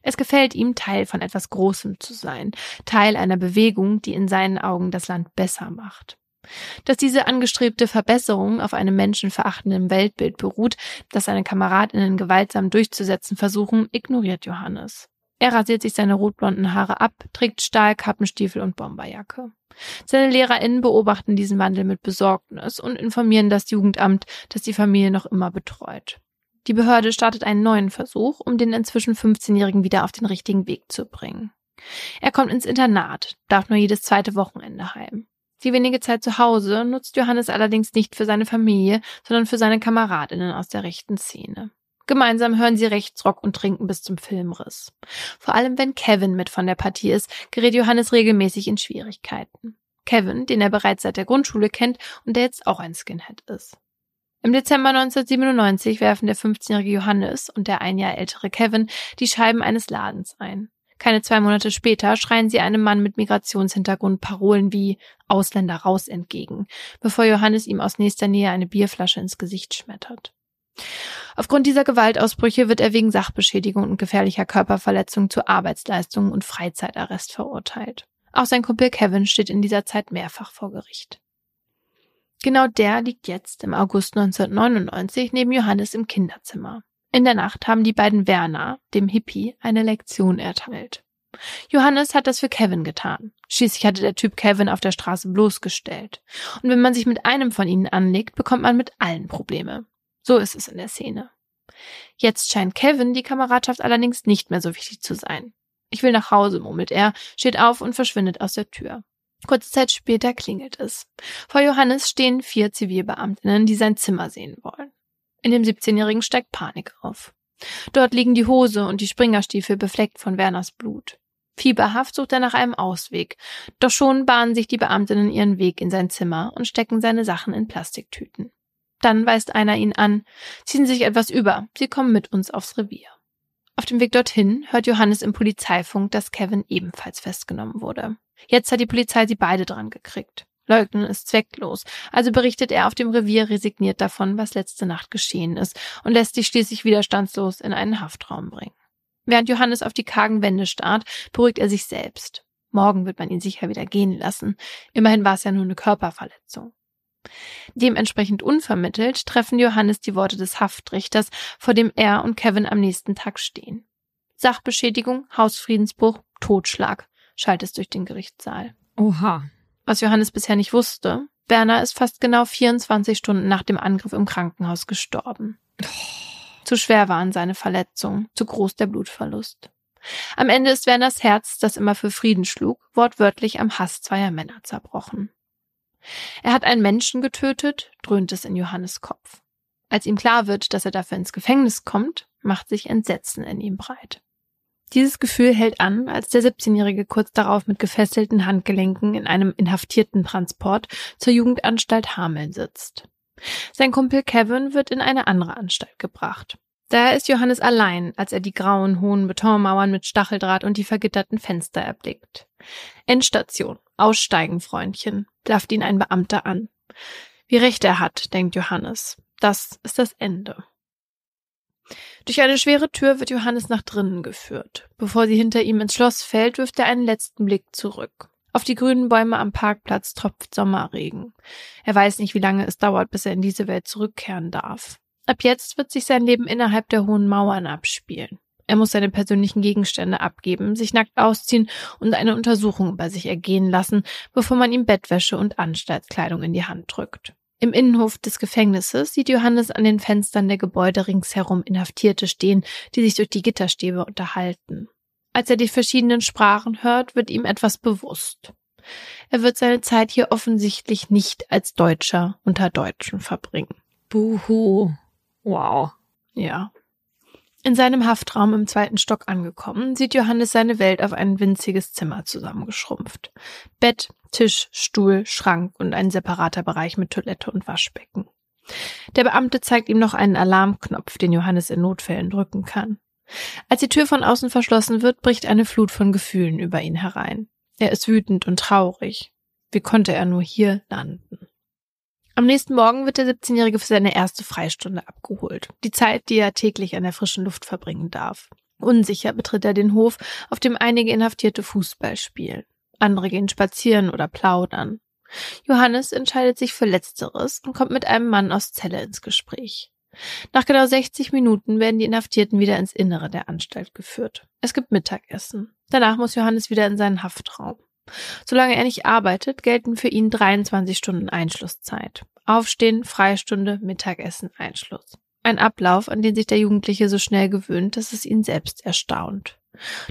Es gefällt ihm, Teil von etwas Großem zu sein, Teil einer Bewegung, die in seinen Augen das Land besser macht. Dass diese angestrebte Verbesserung auf einem menschenverachtenden Weltbild beruht, das seine Kameradinnen gewaltsam durchzusetzen versuchen, ignoriert Johannes. Er rasiert sich seine rotblonden Haare ab, trägt Stahlkappenstiefel und Bomberjacke. Seine LehrerInnen beobachten diesen Wandel mit Besorgnis und informieren das Jugendamt, das die Familie noch immer betreut. Die Behörde startet einen neuen Versuch, um den inzwischen 15-Jährigen wieder auf den richtigen Weg zu bringen. Er kommt ins Internat, darf nur jedes zweite Wochenende heim. Die wenige Zeit zu Hause nutzt Johannes allerdings nicht für seine Familie, sondern für seine Kameradinnen aus der rechten Szene. Gemeinsam hören sie Rechtsrock und trinken bis zum Filmriss. Vor allem wenn Kevin mit von der Partie ist, gerät Johannes regelmäßig in Schwierigkeiten. Kevin, den er bereits seit der Grundschule kennt und der jetzt auch ein Skinhead ist. Im Dezember 1997 werfen der 15-jährige Johannes und der ein Jahr ältere Kevin die Scheiben eines Ladens ein. Keine zwei Monate später schreien sie einem Mann mit Migrationshintergrund Parolen wie Ausländer raus entgegen, bevor Johannes ihm aus nächster Nähe eine Bierflasche ins Gesicht schmettert. Aufgrund dieser Gewaltausbrüche wird er wegen Sachbeschädigung und gefährlicher Körperverletzung zu Arbeitsleistungen und Freizeitarrest verurteilt. Auch sein Kumpel Kevin steht in dieser Zeit mehrfach vor Gericht. Genau der liegt jetzt im August 1999 neben Johannes im Kinderzimmer. In der Nacht haben die beiden Werner, dem Hippie, eine Lektion erteilt. Johannes hat das für Kevin getan. Schließlich hatte der Typ Kevin auf der Straße bloßgestellt. Und wenn man sich mit einem von ihnen anlegt, bekommt man mit allen Probleme. So ist es in der Szene. Jetzt scheint Kevin die Kameradschaft allerdings nicht mehr so wichtig zu sein. Ich will nach Hause, murmelt er, steht auf und verschwindet aus der Tür. Kurze Zeit später klingelt es. Vor Johannes stehen vier Zivilbeamtinnen, die sein Zimmer sehen wollen. In dem 17-Jährigen steigt Panik auf. Dort liegen die Hose und die Springerstiefel befleckt von Werners Blut. Fieberhaft sucht er nach einem Ausweg, doch schon bahnen sich die Beamtinnen ihren Weg in sein Zimmer und stecken seine Sachen in Plastiktüten. Dann weist einer ihn an, ziehen sich etwas über, sie kommen mit uns aufs Revier. Auf dem Weg dorthin hört Johannes im Polizeifunk, dass Kevin ebenfalls festgenommen wurde. Jetzt hat die Polizei sie beide dran gekriegt. Leugnen ist zwecklos, also berichtet er auf dem Revier resigniert davon, was letzte Nacht geschehen ist und lässt sich schließlich widerstandslos in einen Haftraum bringen. Während Johannes auf die kargen Wände starrt, beruhigt er sich selbst. Morgen wird man ihn sicher wieder gehen lassen. Immerhin war es ja nur eine Körperverletzung. Dementsprechend unvermittelt treffen Johannes die Worte des Haftrichters, vor dem er und Kevin am nächsten Tag stehen. Sachbeschädigung, Hausfriedensbruch, Totschlag, schallt es durch den Gerichtssaal. Oha. Was Johannes bisher nicht wusste, Werner ist fast genau 24 Stunden nach dem Angriff im Krankenhaus gestorben. Zu schwer waren seine Verletzungen, zu groß der Blutverlust. Am Ende ist Werners Herz, das immer für Frieden schlug, wortwörtlich am Hass zweier Männer zerbrochen. Er hat einen Menschen getötet, dröhnt es in Johannes Kopf. Als ihm klar wird, dass er dafür ins Gefängnis kommt, macht sich Entsetzen in ihm breit. Dieses Gefühl hält an, als der 17-Jährige kurz darauf mit gefesselten Handgelenken in einem inhaftierten Transport zur Jugendanstalt Hameln sitzt. Sein Kumpel Kevin wird in eine andere Anstalt gebracht. Daher ist Johannes allein, als er die grauen, hohen Betonmauern mit Stacheldraht und die vergitterten Fenster erblickt. Endstation. Aussteigen, Freundchen, blafft ihn ein Beamter an. Wie recht er hat, denkt Johannes. Das ist das Ende. Durch eine schwere Tür wird Johannes nach drinnen geführt. Bevor sie hinter ihm ins Schloss fällt, wirft er einen letzten Blick zurück. Auf die grünen Bäume am Parkplatz tropft Sommerregen. Er weiß nicht, wie lange es dauert, bis er in diese Welt zurückkehren darf. Ab jetzt wird sich sein Leben innerhalb der hohen Mauern abspielen. Er muss seine persönlichen Gegenstände abgeben, sich nackt ausziehen und eine Untersuchung über sich ergehen lassen, bevor man ihm Bettwäsche und Anstaltskleidung in die Hand drückt. Im Innenhof des Gefängnisses sieht Johannes an den Fenstern der Gebäude ringsherum Inhaftierte stehen, die sich durch die Gitterstäbe unterhalten. Als er die verschiedenen Sprachen hört, wird ihm etwas bewusst. Er wird seine Zeit hier offensichtlich nicht als Deutscher unter Deutschen verbringen. Buhu. Wow. Ja. In seinem Haftraum im zweiten Stock angekommen, sieht Johannes seine Welt auf ein winziges Zimmer zusammengeschrumpft. Bett, Tisch, Stuhl, Schrank und ein separater Bereich mit Toilette und Waschbecken. Der Beamte zeigt ihm noch einen Alarmknopf, den Johannes in Notfällen drücken kann. Als die Tür von außen verschlossen wird, bricht eine Flut von Gefühlen über ihn herein. Er ist wütend und traurig. Wie konnte er nur hier landen? Am nächsten Morgen wird der 17-Jährige für seine erste Freistunde abgeholt. Die Zeit, die er täglich an der frischen Luft verbringen darf. Unsicher betritt er den Hof, auf dem einige Inhaftierte Fußball spielen. Andere gehen spazieren oder plaudern. Johannes entscheidet sich für Letzteres und kommt mit einem Mann aus Celle ins Gespräch. Nach genau 60 Minuten werden die Inhaftierten wieder ins Innere der Anstalt geführt. Es gibt Mittagessen. Danach muss Johannes wieder in seinen Haftraum. Solange er nicht arbeitet, gelten für ihn 23 Stunden Einschlusszeit. Aufstehen, Freistunde, Mittagessen, Einschluss. Ein Ablauf, an den sich der Jugendliche so schnell gewöhnt, dass es ihn selbst erstaunt.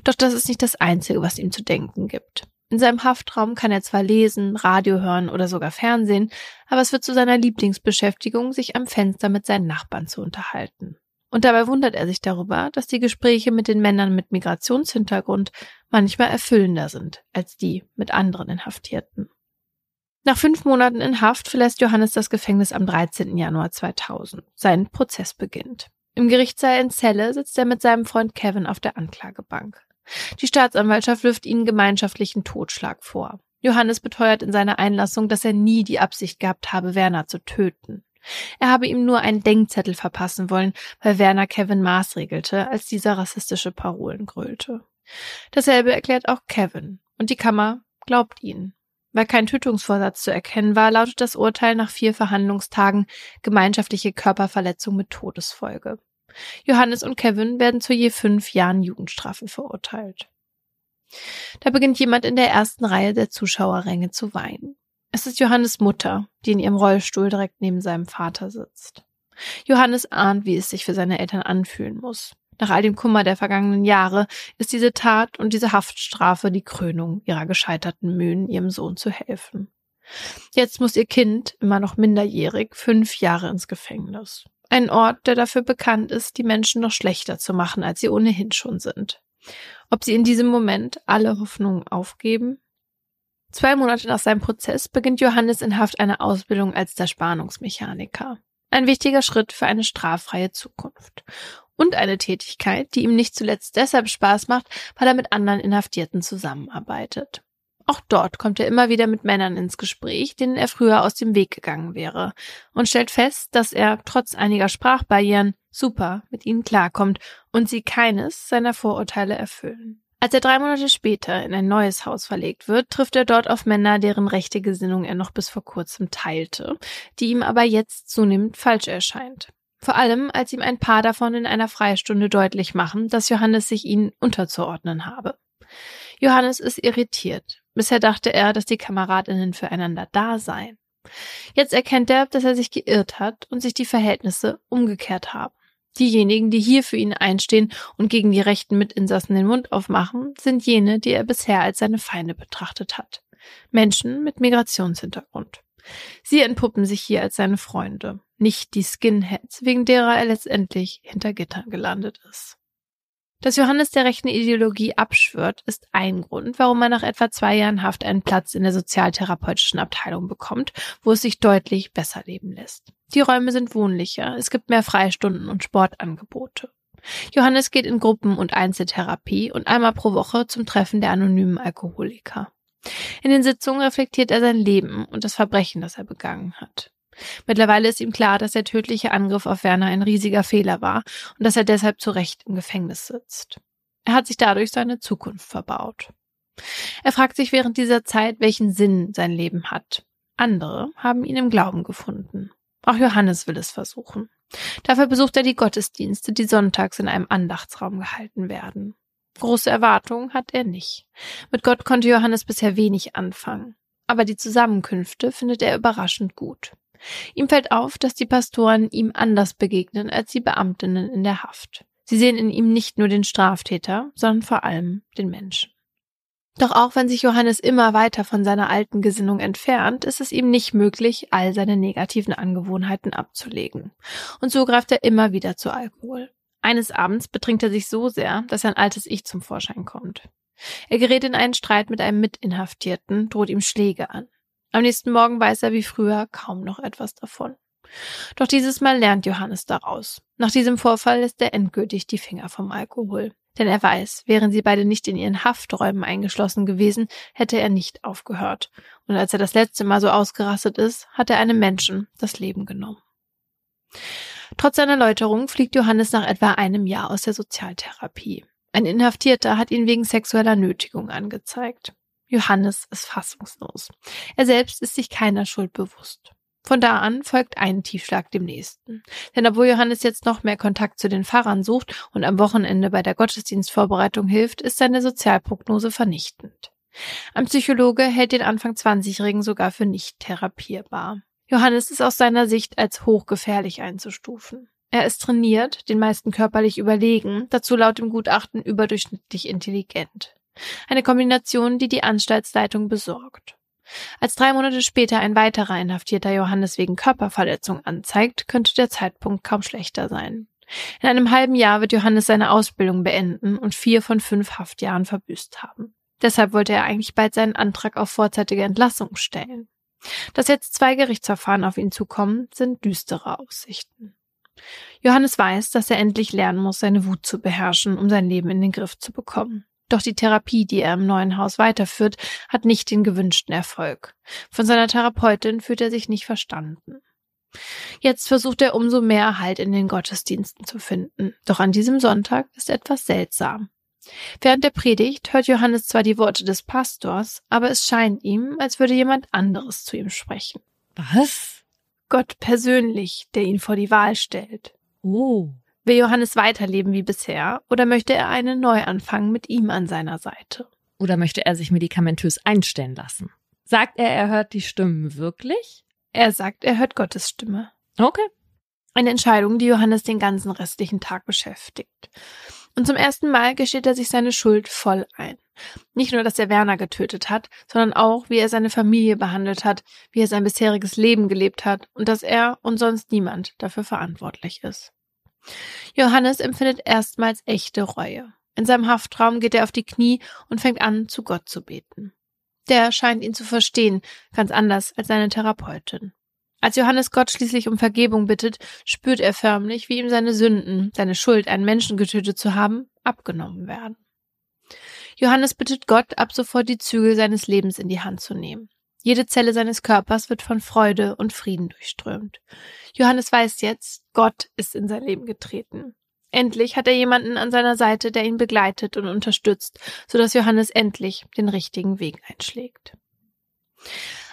Doch das ist nicht das Einzige, was ihm zu denken gibt. In seinem Haftraum kann er zwar lesen, Radio hören oder sogar Fernsehen, aber es wird zu seiner Lieblingsbeschäftigung, sich am Fenster mit seinen Nachbarn zu unterhalten. Und dabei wundert er sich darüber, dass die Gespräche mit den Männern mit Migrationshintergrund manchmal erfüllender sind als die mit anderen Inhaftierten. Nach fünf Monaten in Haft verlässt Johannes das Gefängnis am 13. Januar 2000. Sein Prozess beginnt. Im Gerichtssaal in Celle sitzt er mit seinem Freund Kevin auf der Anklagebank. Die Staatsanwaltschaft wirft ihnen gemeinschaftlichen Totschlag vor. Johannes beteuert in seiner Einlassung, dass er nie die Absicht gehabt habe, Werner zu töten. Er habe ihm nur einen Denkzettel verpassen wollen, weil Werner Kevin maßregelte, als dieser rassistische Parolen grölte. Dasselbe erklärt auch Kevin, und die Kammer glaubt ihn. Weil kein Tötungsvorsatz zu erkennen war, lautet das Urteil nach vier Verhandlungstagen gemeinschaftliche Körperverletzung mit Todesfolge. Johannes und Kevin werden zu je fünf Jahren Jugendstrafe verurteilt. Da beginnt jemand in der ersten Reihe der Zuschauerränge zu weinen. Es ist Johannes Mutter, die in ihrem Rollstuhl direkt neben seinem Vater sitzt. Johannes ahnt, wie es sich für seine Eltern anfühlen muss. Nach all dem Kummer der vergangenen Jahre ist diese Tat und diese Haftstrafe die Krönung ihrer gescheiterten Mühen, ihrem Sohn zu helfen. Jetzt muss ihr Kind, immer noch minderjährig, fünf Jahre ins Gefängnis. Ein Ort, der dafür bekannt ist, die Menschen noch schlechter zu machen, als sie ohnehin schon sind. Ob sie in diesem Moment alle Hoffnungen aufgeben? Zwei Monate nach seinem Prozess beginnt Johannes in Haft eine Ausbildung als Zerspannungsmechaniker. Ein wichtiger Schritt für eine straffreie Zukunft. Und eine Tätigkeit, die ihm nicht zuletzt deshalb Spaß macht, weil er mit anderen Inhaftierten zusammenarbeitet. Auch dort kommt er immer wieder mit Männern ins Gespräch, denen er früher aus dem Weg gegangen wäre, und stellt fest, dass er trotz einiger Sprachbarrieren super mit ihnen klarkommt und sie keines seiner Vorurteile erfüllen. Als er drei Monate später in ein neues Haus verlegt wird, trifft er dort auf Männer, deren rechte Gesinnung er noch bis vor kurzem teilte, die ihm aber jetzt zunehmend falsch erscheint. Vor allem, als ihm ein paar davon in einer Freistunde deutlich machen, dass Johannes sich ihnen unterzuordnen habe. Johannes ist irritiert. Bisher dachte er, dass die Kameradinnen füreinander da seien. Jetzt erkennt er, dass er sich geirrt hat und sich die Verhältnisse umgekehrt haben. Diejenigen, die hier für ihn einstehen und gegen die rechten Mitinsassen den Mund aufmachen, sind jene, die er bisher als seine Feinde betrachtet hat. Menschen mit Migrationshintergrund. Sie entpuppen sich hier als seine Freunde, nicht die Skinheads, wegen derer er letztendlich hinter Gittern gelandet ist. Dass Johannes der rechten Ideologie abschwört, ist ein Grund, warum er nach etwa zwei Jahren Haft einen Platz in der sozialtherapeutischen Abteilung bekommt, wo es sich deutlich besser leben lässt. Die Räume sind wohnlicher, es gibt mehr Freistunden und Sportangebote. Johannes geht in Gruppen- und Einzeltherapie und einmal pro Woche zum Treffen der anonymen Alkoholiker. In den Sitzungen reflektiert er sein Leben und das Verbrechen, das er begangen hat. Mittlerweile ist ihm klar, dass der tödliche Angriff auf Werner ein riesiger Fehler war und dass er deshalb zu Recht im Gefängnis sitzt. Er hat sich dadurch seine Zukunft verbaut. Er fragt sich während dieser Zeit, welchen Sinn sein Leben hat. Andere haben ihn im Glauben gefunden. Auch Johannes will es versuchen. Dafür besucht er die Gottesdienste, die sonntags in einem Andachtsraum gehalten werden. Große Erwartungen hat er nicht. Mit Gott konnte Johannes bisher wenig anfangen. Aber die Zusammenkünfte findet er überraschend gut. Ihm fällt auf, dass die Pastoren ihm anders begegnen als die Beamtinnen in der Haft. Sie sehen in ihm nicht nur den Straftäter, sondern vor allem den Menschen. Doch auch wenn sich Johannes immer weiter von seiner alten Gesinnung entfernt, ist es ihm nicht möglich, all seine negativen Angewohnheiten abzulegen. Und so greift er immer wieder zu Alkohol. Eines Abends betrinkt er sich so sehr, dass sein altes Ich zum Vorschein kommt. Er gerät in einen Streit mit einem Mitinhaftierten, droht ihm Schläge an. Am nächsten Morgen weiß er wie früher kaum noch etwas davon. Doch dieses Mal lernt Johannes daraus. Nach diesem Vorfall lässt er endgültig die Finger vom Alkohol. Denn er weiß, wären sie beide nicht in ihren Hafträumen eingeschlossen gewesen, hätte er nicht aufgehört. Und als er das letzte Mal so ausgerastet ist, hat er einem Menschen das Leben genommen. Trotz seiner Läuterung fliegt Johannes nach etwa einem Jahr aus der Sozialtherapie. Ein Inhaftierter hat ihn wegen sexueller Nötigung angezeigt. Johannes ist fassungslos. Er selbst ist sich keiner Schuld bewusst. Von da an folgt ein Tiefschlag dem nächsten. Denn obwohl Johannes jetzt noch mehr Kontakt zu den Pfarrern sucht und am Wochenende bei der Gottesdienstvorbereitung hilft, ist seine Sozialprognose vernichtend. Ein Psychologe hält den Anfang 20-Jährigen sogar für nicht therapierbar. Johannes ist aus seiner Sicht als hochgefährlich einzustufen. Er ist trainiert, den meisten körperlich überlegen, dazu laut dem Gutachten überdurchschnittlich intelligent. Eine Kombination, die die Anstaltsleitung besorgt. Als drei Monate später ein weiterer Inhaftierter Johannes wegen Körperverletzung anzeigt, könnte der Zeitpunkt kaum schlechter sein. In einem halben Jahr wird Johannes seine Ausbildung beenden und vier von fünf Haftjahren verbüßt haben. Deshalb wollte er eigentlich bald seinen Antrag auf vorzeitige Entlassung stellen. Dass jetzt zwei Gerichtsverfahren auf ihn zukommen, sind düstere Aussichten. Johannes weiß, dass er endlich lernen muss, seine Wut zu beherrschen, um sein Leben in den Griff zu bekommen. Doch die Therapie, die er im neuen Haus weiterführt, hat nicht den gewünschten Erfolg. Von seiner Therapeutin fühlt er sich nicht verstanden. Jetzt versucht er umso mehr Halt in den Gottesdiensten zu finden. Doch an diesem Sonntag ist etwas seltsam. Während der Predigt hört Johannes zwar die Worte des Pastors, aber es scheint ihm, als würde jemand anderes zu ihm sprechen. Was? Gott persönlich, der ihn vor die Wahl stellt. Oh. Will Johannes weiterleben wie bisher oder möchte er einen Neuanfang mit ihm an seiner Seite? Oder möchte er sich medikamentös einstellen lassen? Sagt er, er hört die Stimmen wirklich? Er sagt, er hört Gottes Stimme. Okay. Eine Entscheidung, die Johannes den ganzen restlichen Tag beschäftigt. Und zum ersten Mal gesteht er sich seine Schuld voll ein. Nicht nur, dass er Werner getötet hat, sondern auch, wie er seine Familie behandelt hat, wie er sein bisheriges Leben gelebt hat und dass er und sonst niemand dafür verantwortlich ist. Johannes empfindet erstmals echte Reue. In seinem Haftraum geht er auf die Knie und fängt an, zu Gott zu beten. Der scheint ihn zu verstehen, ganz anders als seine Therapeutin. Als Johannes Gott schließlich um Vergebung bittet, spürt er förmlich, wie ihm seine Sünden, seine Schuld, einen Menschen getötet zu haben, abgenommen werden. Johannes bittet Gott, ab sofort die Zügel seines Lebens in die Hand zu nehmen. Jede Zelle seines Körpers wird von Freude und Frieden durchströmt. Johannes weiß jetzt, Gott ist in sein Leben getreten. Endlich hat er jemanden an seiner Seite, der ihn begleitet und unterstützt, so dass Johannes endlich den richtigen Weg einschlägt.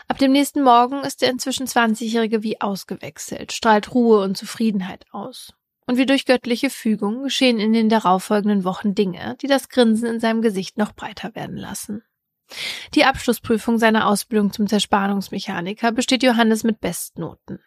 Ab dem nächsten Morgen ist der inzwischen 20-Jährige wie ausgewechselt, strahlt Ruhe und Zufriedenheit aus. Und wie durch göttliche Fügung geschehen in den darauffolgenden Wochen Dinge, die das Grinsen in seinem Gesicht noch breiter werden lassen. Die Abschlussprüfung seiner Ausbildung zum Zerspannungsmechaniker besteht Johannes mit Bestnoten.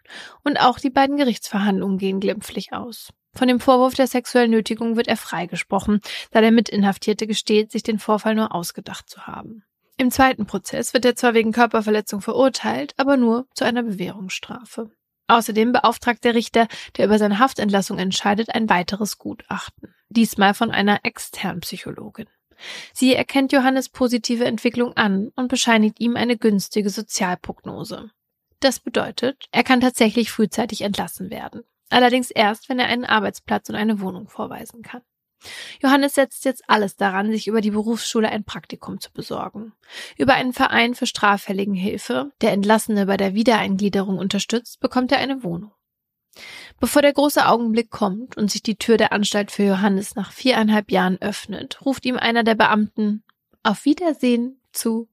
Und auch die beiden Gerichtsverhandlungen gehen glimpflich aus. Von dem Vorwurf der sexuellen Nötigung wird er freigesprochen, da der Mitinhaftierte gesteht, sich den Vorfall nur ausgedacht zu haben. Im zweiten Prozess wird er zwar wegen Körperverletzung verurteilt, aber nur zu einer Bewährungsstrafe. Außerdem beauftragt der Richter, der über seine Haftentlassung entscheidet, ein weiteres Gutachten. Diesmal von einer externen Psychologin. Sie erkennt Johannes positive Entwicklung an und bescheinigt ihm eine günstige Sozialprognose. Das bedeutet, er kann tatsächlich frühzeitig entlassen werden. Allerdings erst, wenn er einen Arbeitsplatz und eine Wohnung vorweisen kann. Johannes setzt jetzt alles daran, sich über die Berufsschule ein Praktikum zu besorgen. Über einen Verein für Straffälligenhilfe, der Entlassene bei der Wiedereingliederung unterstützt, bekommt er eine Wohnung. Bevor der große Augenblick kommt und sich die Tür der Anstalt für Johannes nach viereinhalb Jahren öffnet, ruft ihm einer der Beamten Auf Wiedersehen zu.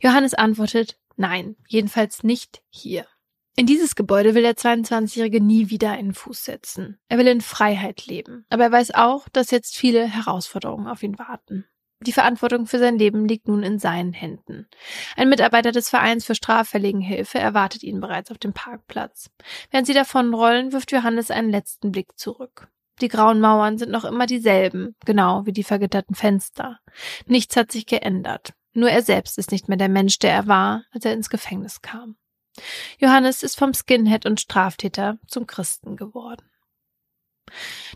Johannes antwortet Nein, jedenfalls nicht hier. In dieses Gebäude will der 22-Jährige nie wieder einen Fuß setzen. Er will in Freiheit leben. Aber er weiß auch, dass jetzt viele Herausforderungen auf ihn warten. Die Verantwortung für sein Leben liegt nun in seinen Händen. Ein Mitarbeiter des Vereins für Straffälligenhilfe erwartet ihn bereits auf dem Parkplatz. Während sie davonrollen, wirft Johannes einen letzten Blick zurück. Die grauen Mauern sind noch immer dieselben, genau wie die vergitterten Fenster. Nichts hat sich geändert. Nur er selbst ist nicht mehr der Mensch, der er war, als er ins Gefängnis kam. Johannes ist vom Skinhead und Straftäter zum Christen geworden.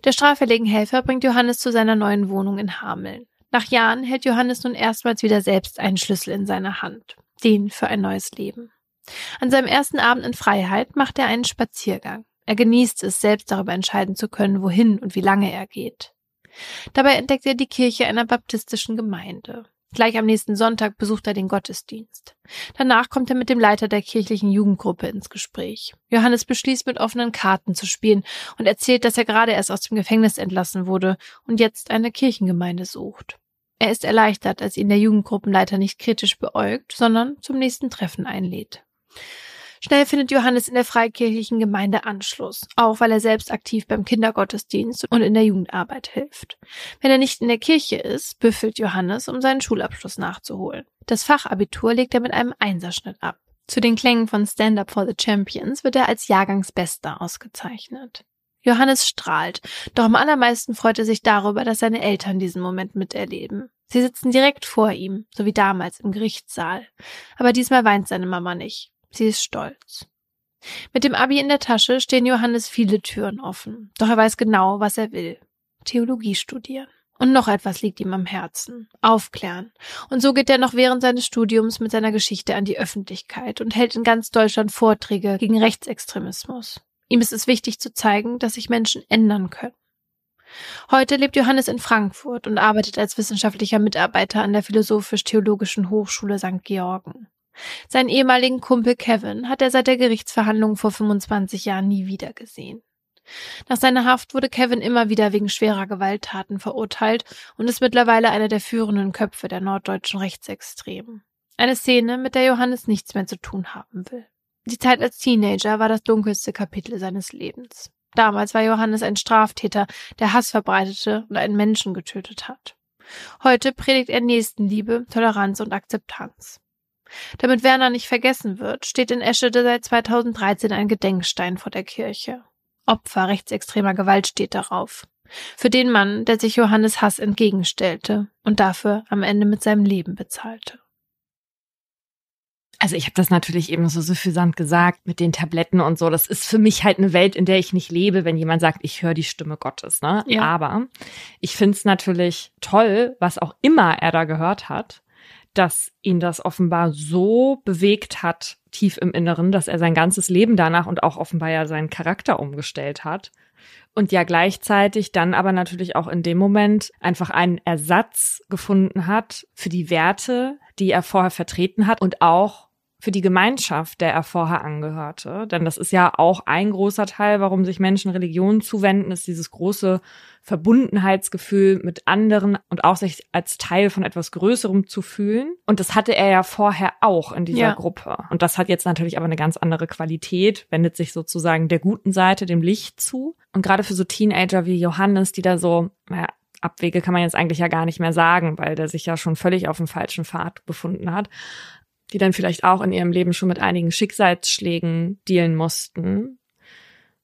Der straffälligen Helfer bringt Johannes zu seiner neuen Wohnung in Hameln. Nach Jahren hält Johannes nun erstmals wieder selbst einen Schlüssel in seiner Hand, den für ein neues Leben. An seinem ersten Abend in Freiheit macht er einen Spaziergang. Er genießt es, selbst darüber entscheiden zu können, wohin und wie lange er geht. Dabei entdeckt er die Kirche einer baptistischen Gemeinde. Gleich am nächsten Sonntag besucht er den Gottesdienst. Danach kommt er mit dem Leiter der kirchlichen Jugendgruppe ins Gespräch. Johannes beschließt, mit offenen Karten zu spielen und erzählt, dass er gerade erst aus dem Gefängnis entlassen wurde und jetzt eine Kirchengemeinde sucht. Er ist erleichtert, als ihn der Jugendgruppenleiter nicht kritisch beäugt, sondern zum nächsten Treffen einlädt. Schnell findet Johannes in der freikirchlichen Gemeinde Anschluss, auch weil er selbst aktiv beim Kindergottesdienst und in der Jugendarbeit hilft. Wenn er nicht in der Kirche ist, büffelt Johannes, um seinen Schulabschluss nachzuholen. Das Fachabitur legt er mit einem Einserschnitt ab. Zu den Klängen von Stand Up for the Champions wird er als Jahrgangsbester ausgezeichnet. Johannes strahlt, doch am allermeisten freut er sich darüber, dass seine Eltern diesen Moment miterleben. Sie sitzen direkt vor ihm, so wie damals im Gerichtssaal. Aber diesmal weint seine Mama nicht. Sie ist stolz. Mit dem Abi in der Tasche stehen Johannes viele Türen offen. Doch er weiß genau, was er will. Theologie studieren. Und noch etwas liegt ihm am Herzen. Aufklären. Und so geht er noch während seines Studiums mit seiner Geschichte an die Öffentlichkeit und hält in ganz Deutschland Vorträge gegen Rechtsextremismus. Ihm ist es wichtig zu zeigen, dass sich Menschen ändern können. Heute lebt Johannes in Frankfurt und arbeitet als wissenschaftlicher Mitarbeiter an der Philosophisch-Theologischen Hochschule St. Georgen. Seinen ehemaligen Kumpel Kevin hat er seit der Gerichtsverhandlung vor 25 Jahren nie wieder gesehen. Nach seiner Haft wurde Kevin immer wieder wegen schwerer Gewalttaten verurteilt und ist mittlerweile einer der führenden Köpfe der norddeutschen Rechtsextremen. Eine Szene, mit der Johannes nichts mehr zu tun haben will. Die Zeit als Teenager war das dunkelste Kapitel seines Lebens. Damals war Johannes ein Straftäter, der Hass verbreitete und einen Menschen getötet hat. Heute predigt er Nächstenliebe, Toleranz und Akzeptanz. Damit Werner nicht vergessen wird, steht in Eschede seit 2013 ein Gedenkstein vor der Kirche. Opfer rechtsextremer Gewalt steht darauf. Für den Mann, der sich Johannes Hass entgegenstellte und dafür am Ende mit seinem Leben bezahlte. Also ich habe das natürlich eben so suffisant gesagt mit den Tabletten und so. Das ist für mich halt eine Welt, in der ich nicht lebe, wenn jemand sagt, ich höre die Stimme Gottes. Ne? Ja. Aber ich finde es natürlich toll, was auch immer er da gehört hat, dass ihn das offenbar so bewegt hat, tief im Inneren, dass er sein ganzes Leben danach und auch offenbar ja seinen Charakter umgestellt hat. Und ja gleichzeitig dann aber natürlich auch in dem Moment einfach einen Ersatz gefunden hat für die Werte, die er vorher vertreten hat und auch für die Gemeinschaft, der er vorher angehörte. Denn das ist ja auch ein großer Teil, warum sich Menschen Religionen zuwenden, ist dieses große Verbundenheitsgefühl mit anderen und auch sich als Teil von etwas Größerem zu fühlen. Und das hatte er ja vorher auch in dieser ja. Gruppe. Und das hat jetzt natürlich aber eine ganz andere Qualität, wendet sich sozusagen der guten Seite, dem Licht zu. Und gerade für so Teenager wie Johannes, die da so, naja, Abwege kann man jetzt eigentlich ja gar nicht mehr sagen, weil der sich ja schon völlig auf dem falschen Pfad befunden hat die dann vielleicht auch in ihrem Leben schon mit einigen Schicksalsschlägen dealen mussten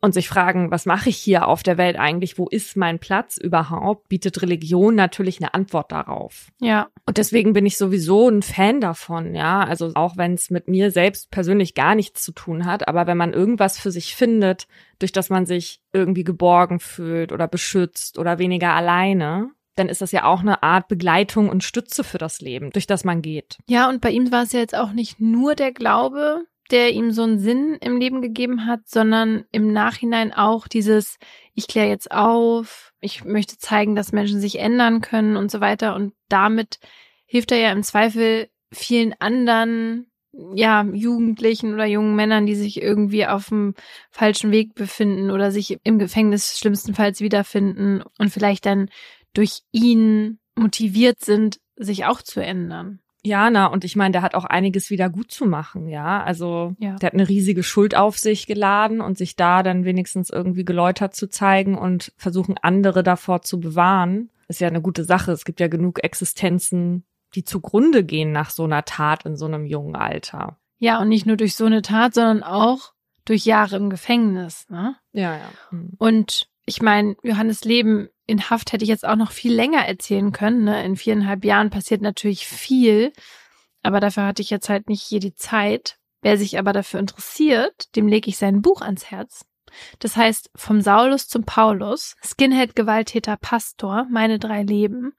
und sich fragen, was mache ich hier auf der Welt eigentlich? Wo ist mein Platz überhaupt? Bietet Religion natürlich eine Antwort darauf. Ja. Und deswegen bin ich sowieso ein Fan davon, ja. Also auch wenn es mit mir selbst persönlich gar nichts zu tun hat, aber wenn man irgendwas für sich findet, durch das man sich irgendwie geborgen fühlt oder beschützt oder weniger alleine, dann ist das ja auch eine Art Begleitung und Stütze für das Leben, durch das man geht. Ja, und bei ihm war es ja jetzt auch nicht nur der Glaube, der ihm so einen Sinn im Leben gegeben hat, sondern im Nachhinein auch dieses, ich kläre jetzt auf, ich möchte zeigen, dass Menschen sich ändern können und so weiter. Und damit hilft er ja im Zweifel vielen anderen ja, Jugendlichen oder jungen Männern, die sich irgendwie auf dem falschen Weg befinden oder sich im Gefängnis schlimmstenfalls wiederfinden und vielleicht dann durch ihn motiviert sind, sich auch zu ändern. Ja, na, und ich meine, der hat auch einiges wieder gut zu machen, ja. Also ja. der hat eine riesige Schuld auf sich geladen und sich da dann wenigstens irgendwie geläutert zu zeigen und versuchen, andere davor zu bewahren. Ist ja eine gute Sache. Es gibt ja genug Existenzen, die zugrunde gehen nach so einer Tat in so einem jungen Alter. Ja, und nicht nur durch so eine Tat, sondern auch durch Jahre im Gefängnis, ne? Ja, ja. Hm. Und ich meine, Johannes Leben in Haft hätte ich jetzt auch noch viel länger erzählen können. Ne? In viereinhalb Jahren passiert natürlich viel, aber dafür hatte ich jetzt halt nicht hier die Zeit. Wer sich aber dafür interessiert, dem lege ich sein Buch ans Herz. Das heißt Vom Saulus zum Paulus, Skinhead, Gewalttäter, Pastor, meine drei Leben.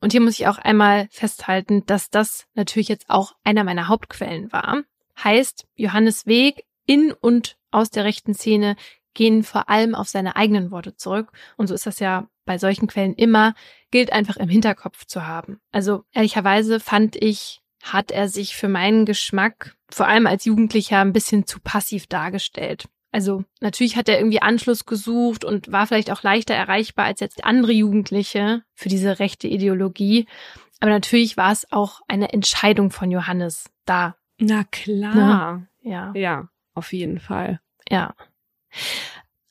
Und hier muss ich auch einmal festhalten, dass das natürlich jetzt auch einer meiner Hauptquellen war. Heißt, Johannes Weg in und aus der rechten Szene gehen vor allem auf seine eigenen Worte zurück. Und so ist das ja bei solchen Quellen immer, gilt einfach im Hinterkopf zu haben. Also ehrlicherweise fand ich, hat er sich für meinen Geschmack vor allem als Jugendlicher ein bisschen zu passiv dargestellt. Also natürlich hat er irgendwie Anschluss gesucht und war vielleicht auch leichter erreichbar als jetzt andere Jugendliche für diese rechte Ideologie. Aber natürlich war es auch eine Entscheidung von Johannes da. Na klar. Ne? Ja. Ja, auf jeden Fall. Ja.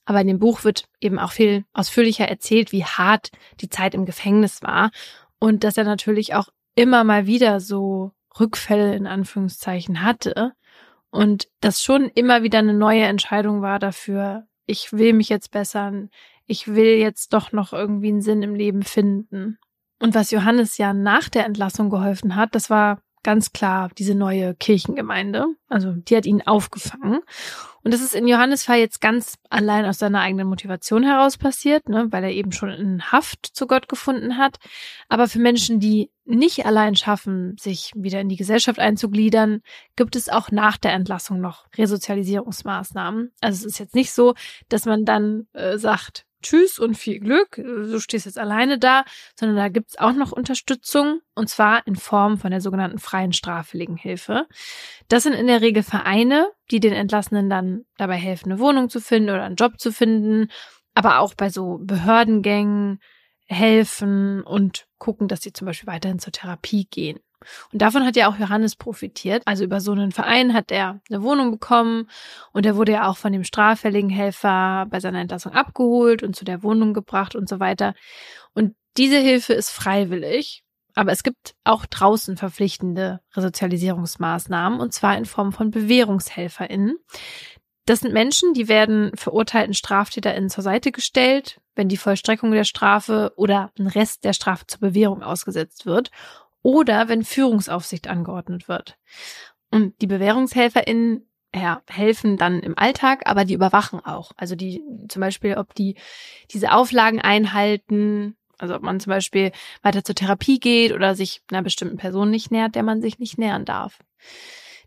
Aber in dem Buch wird eben auch viel ausführlicher erzählt, wie hart die Zeit im Gefängnis war und dass er natürlich auch immer mal wieder so Rückfälle in Anführungszeichen hatte und das schon immer wieder eine neue Entscheidung war dafür, ich will mich jetzt bessern, ich will jetzt doch noch irgendwie einen Sinn im Leben finden. Und was Johannes ja nach der Entlassung geholfen hat, das war ganz klar diese neue Kirchengemeinde. Also die hat ihn aufgefangen. Und das ist in Johannes Fall jetzt ganz allein aus seiner eigenen Motivation heraus passiert, ne, weil er eben schon in Haft zu Gott gefunden hat. Aber für Menschen, die nicht allein schaffen, sich wieder in die Gesellschaft einzugliedern, gibt es auch nach der Entlassung noch Resozialisierungsmaßnahmen. Also es ist jetzt nicht so, dass man dann äh, sagt, Tschüss und viel Glück, du stehst jetzt alleine da, sondern da gibt's auch noch Unterstützung und zwar in Form von der sogenannten freien straffälligen Hilfe. Das sind in der Regel Vereine, die den Entlassenen dann dabei helfen, eine Wohnung zu finden oder einen Job zu finden, aber auch bei so Behördengängen helfen und gucken, dass sie zum Beispiel weiterhin zur Therapie gehen. Und davon hat ja auch Johannes profitiert. Also über so einen Verein hat er eine Wohnung bekommen und er wurde ja auch von dem straffälligen Helfer bei seiner Entlassung abgeholt und zu der Wohnung gebracht und so weiter. Und diese Hilfe ist freiwillig, aber es gibt auch draußen verpflichtende Resozialisierungsmaßnahmen und zwar in Form von BewährungshelferInnen. Das sind Menschen, die werden verurteilten StraftäterInnen zur Seite gestellt, wenn die Vollstreckung der Strafe oder ein Rest der Strafe zur Bewährung ausgesetzt wird oder wenn Führungsaufsicht angeordnet wird. Und die BewährungshelferInnen ja, helfen dann im Alltag, aber die überwachen auch. Also die zum Beispiel, ob die diese Auflagen einhalten, also ob man zum Beispiel weiter zur Therapie geht oder sich einer bestimmten Person nicht nähert, der man sich nicht nähern darf.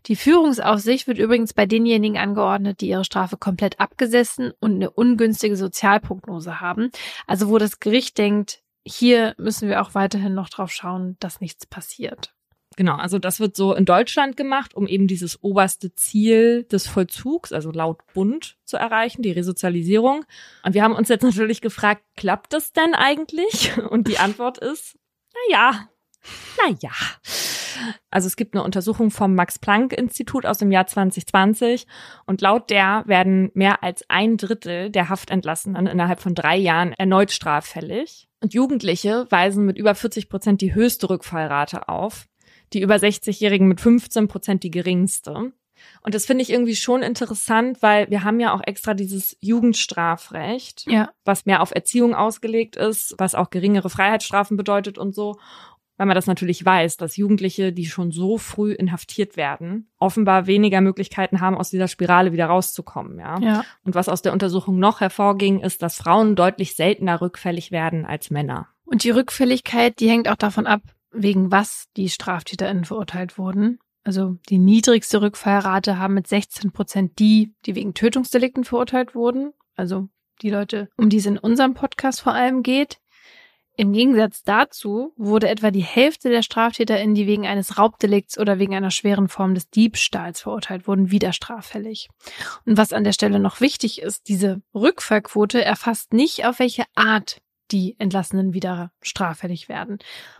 Die Führungsaufsicht wird übrigens bei denjenigen angeordnet, die ihre Strafe komplett abgesessen und eine ungünstige Sozialprognose haben. Also wo das Gericht denkt, hier müssen wir auch weiterhin noch drauf schauen, dass nichts passiert. Genau, also das wird so in Deutschland gemacht, um eben dieses oberste Ziel des Vollzugs, also laut Bund, zu erreichen, die Resozialisierung. Und wir haben uns jetzt natürlich gefragt, klappt das denn eigentlich? Und die Antwort ist, na ja, na ja. Also es gibt eine Untersuchung vom Max-Planck-Institut aus dem Jahr 2020 und laut der werden mehr als ein Drittel der Haftentlassenen innerhalb von drei Jahren erneut straffällig. Und Jugendliche weisen mit über 40 Prozent die höchste Rückfallrate auf, die über 60-Jährigen mit 15 Prozent die geringste. Und das finde ich irgendwie schon interessant, weil wir haben ja auch extra dieses Jugendstrafrecht, ja. was mehr auf Erziehung ausgelegt ist, was auch geringere Freiheitsstrafen bedeutet und so weil man das natürlich weiß, dass Jugendliche, die schon so früh inhaftiert werden, offenbar weniger Möglichkeiten haben, aus dieser Spirale wieder rauszukommen, ja. ja. Und was aus der Untersuchung noch hervorging, ist, dass Frauen deutlich seltener rückfällig werden als Männer. Und die Rückfälligkeit, die hängt auch davon ab, wegen was die StraftäterInnen verurteilt wurden. Also die niedrigste Rückfallrate haben mit 16 Prozent die, die wegen Tötungsdelikten verurteilt wurden. Also die Leute, um die es in unserem Podcast vor allem geht. Im Gegensatz dazu wurde etwa die Hälfte der StraftäterInnen, die wegen eines Raubdelikts oder wegen einer schweren Form des Diebstahls verurteilt wurden, wieder straffällig. Und was an der Stelle noch wichtig ist, diese Rückfallquote erfasst nicht, auf welche Art die Entlassenen wieder straffällig werden.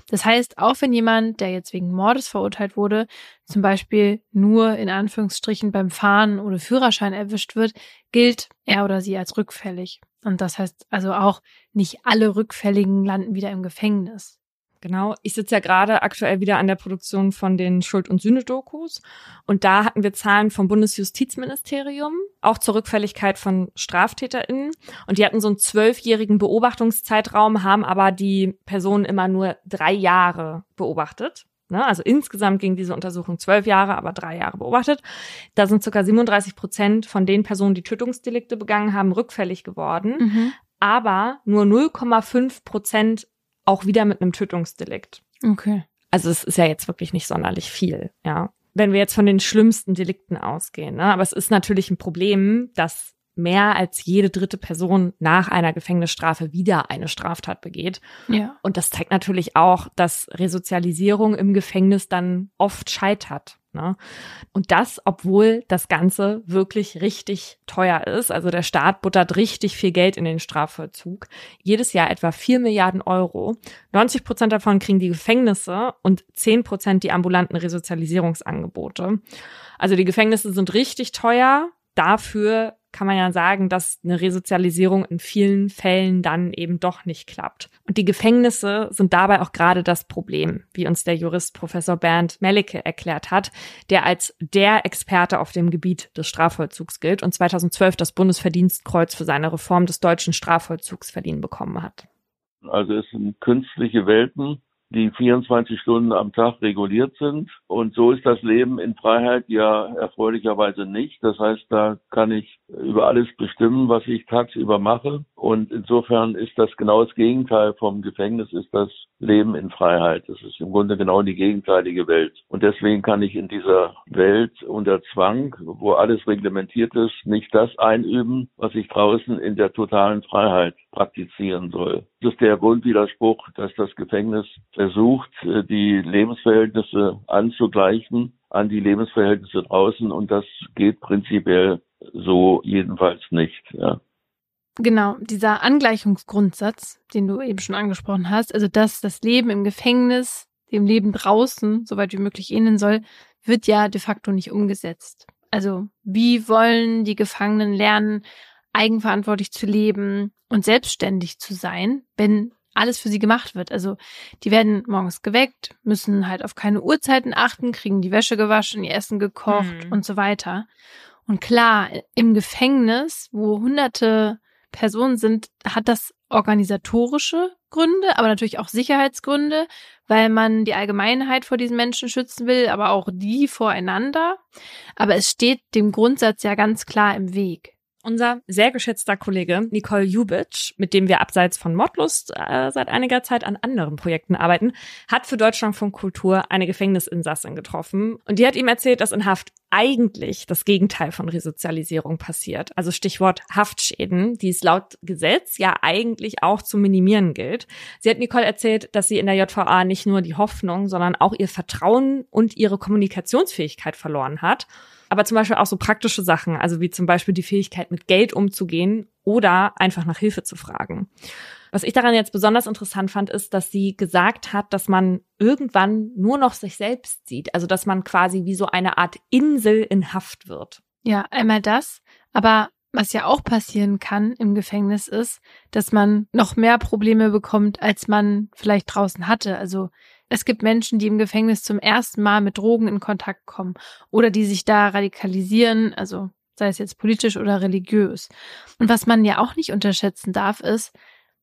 Das heißt, auch wenn jemand, der jetzt wegen Mordes verurteilt wurde, zum Beispiel nur in Anführungsstrichen beim Fahren oder Führerschein erwischt wird, gilt er oder sie als rückfällig. Und das heißt also auch, nicht alle Rückfälligen landen wieder im Gefängnis. Genau. Ich sitze ja gerade aktuell wieder an der Produktion von den Schuld- und Sühne-Dokus. Und da hatten wir Zahlen vom Bundesjustizministerium, auch zur Rückfälligkeit von StraftäterInnen. Und die hatten so einen zwölfjährigen Beobachtungszeitraum, haben aber die Personen immer nur drei Jahre beobachtet. Ne? Also insgesamt ging diese Untersuchung zwölf Jahre, aber drei Jahre beobachtet. Da sind circa 37 Prozent von den Personen, die Tötungsdelikte begangen haben, rückfällig geworden. Mhm. Aber nur 0,5 Prozent auch wieder mit einem Tötungsdelikt. Okay. Also es ist ja jetzt wirklich nicht sonderlich viel, ja. Wenn wir jetzt von den schlimmsten Delikten ausgehen, ne? aber es ist natürlich ein Problem, dass mehr als jede dritte Person nach einer Gefängnisstrafe wieder eine Straftat begeht. Ja. Und das zeigt natürlich auch, dass Resozialisierung im Gefängnis dann oft scheitert. Ne? Und das, obwohl das Ganze wirklich richtig teuer ist. Also der Staat buttert richtig viel Geld in den Strafvollzug. Jedes Jahr etwa vier Milliarden Euro. 90 Prozent davon kriegen die Gefängnisse und 10 Prozent die ambulanten Resozialisierungsangebote. Also die Gefängnisse sind richtig teuer. Dafür kann man ja sagen, dass eine Resozialisierung in vielen Fällen dann eben doch nicht klappt. Und die Gefängnisse sind dabei auch gerade das Problem, wie uns der Jurist Professor Bernd Mellicke erklärt hat, der als der Experte auf dem Gebiet des Strafvollzugs gilt und 2012 das Bundesverdienstkreuz für seine Reform des deutschen Strafvollzugs verliehen bekommen hat. Also es sind künstliche Welten, die 24 Stunden am Tag reguliert sind. Und so ist das Leben in Freiheit ja erfreulicherweise nicht. Das heißt, da kann ich über alles bestimmen, was ich tagsüber mache. Und insofern ist das genau das Gegenteil vom Gefängnis, ist das Leben in Freiheit. Das ist im Grunde genau die gegenteilige Welt. Und deswegen kann ich in dieser Welt unter Zwang, wo alles reglementiert ist, nicht das einüben, was ich draußen in der totalen Freiheit praktizieren soll. Das ist der Grundwiderspruch, dass das Gefängnis versucht, die Lebensverhältnisse anzugleichen an die Lebensverhältnisse draußen und das geht prinzipiell so jedenfalls nicht. Ja. Genau, dieser Angleichungsgrundsatz, den du eben schon angesprochen hast, also dass das Leben im Gefängnis dem Leben draußen so weit wie möglich ähneln soll, wird ja de facto nicht umgesetzt. Also wie wollen die Gefangenen lernen, eigenverantwortlich zu leben und selbstständig zu sein, wenn alles für sie gemacht wird. Also die werden morgens geweckt, müssen halt auf keine Uhrzeiten achten, kriegen die Wäsche gewaschen, ihr Essen gekocht mhm. und so weiter. Und klar, im Gefängnis, wo hunderte Personen sind, hat das organisatorische Gründe, aber natürlich auch Sicherheitsgründe, weil man die Allgemeinheit vor diesen Menschen schützen will, aber auch die voreinander. Aber es steht dem Grundsatz ja ganz klar im Weg. Unser sehr geschätzter Kollege Nicole Jubitsch, mit dem wir abseits von Modlust äh, seit einiger Zeit an anderen Projekten arbeiten, hat für Deutschlandfunk Kultur eine Gefängnisinsassin getroffen und die hat ihm erzählt, dass in Haft eigentlich das Gegenteil von Resozialisierung passiert. Also Stichwort Haftschäden, die es laut Gesetz ja eigentlich auch zu minimieren gilt. Sie hat Nicole erzählt, dass sie in der JVA nicht nur die Hoffnung, sondern auch ihr Vertrauen und ihre Kommunikationsfähigkeit verloren hat aber zum Beispiel auch so praktische Sachen, also wie zum Beispiel die Fähigkeit, mit Geld umzugehen oder einfach nach Hilfe zu fragen. Was ich daran jetzt besonders interessant fand, ist, dass sie gesagt hat, dass man irgendwann nur noch sich selbst sieht. Also, dass man quasi wie so eine Art Insel in Haft wird. Ja, einmal das. Aber was ja auch passieren kann im Gefängnis ist, dass man noch mehr Probleme bekommt, als man vielleicht draußen hatte. Also es gibt Menschen, die im Gefängnis zum ersten Mal mit Drogen in Kontakt kommen oder die sich da radikalisieren, also sei es jetzt politisch oder religiös. Und was man ja auch nicht unterschätzen darf, ist,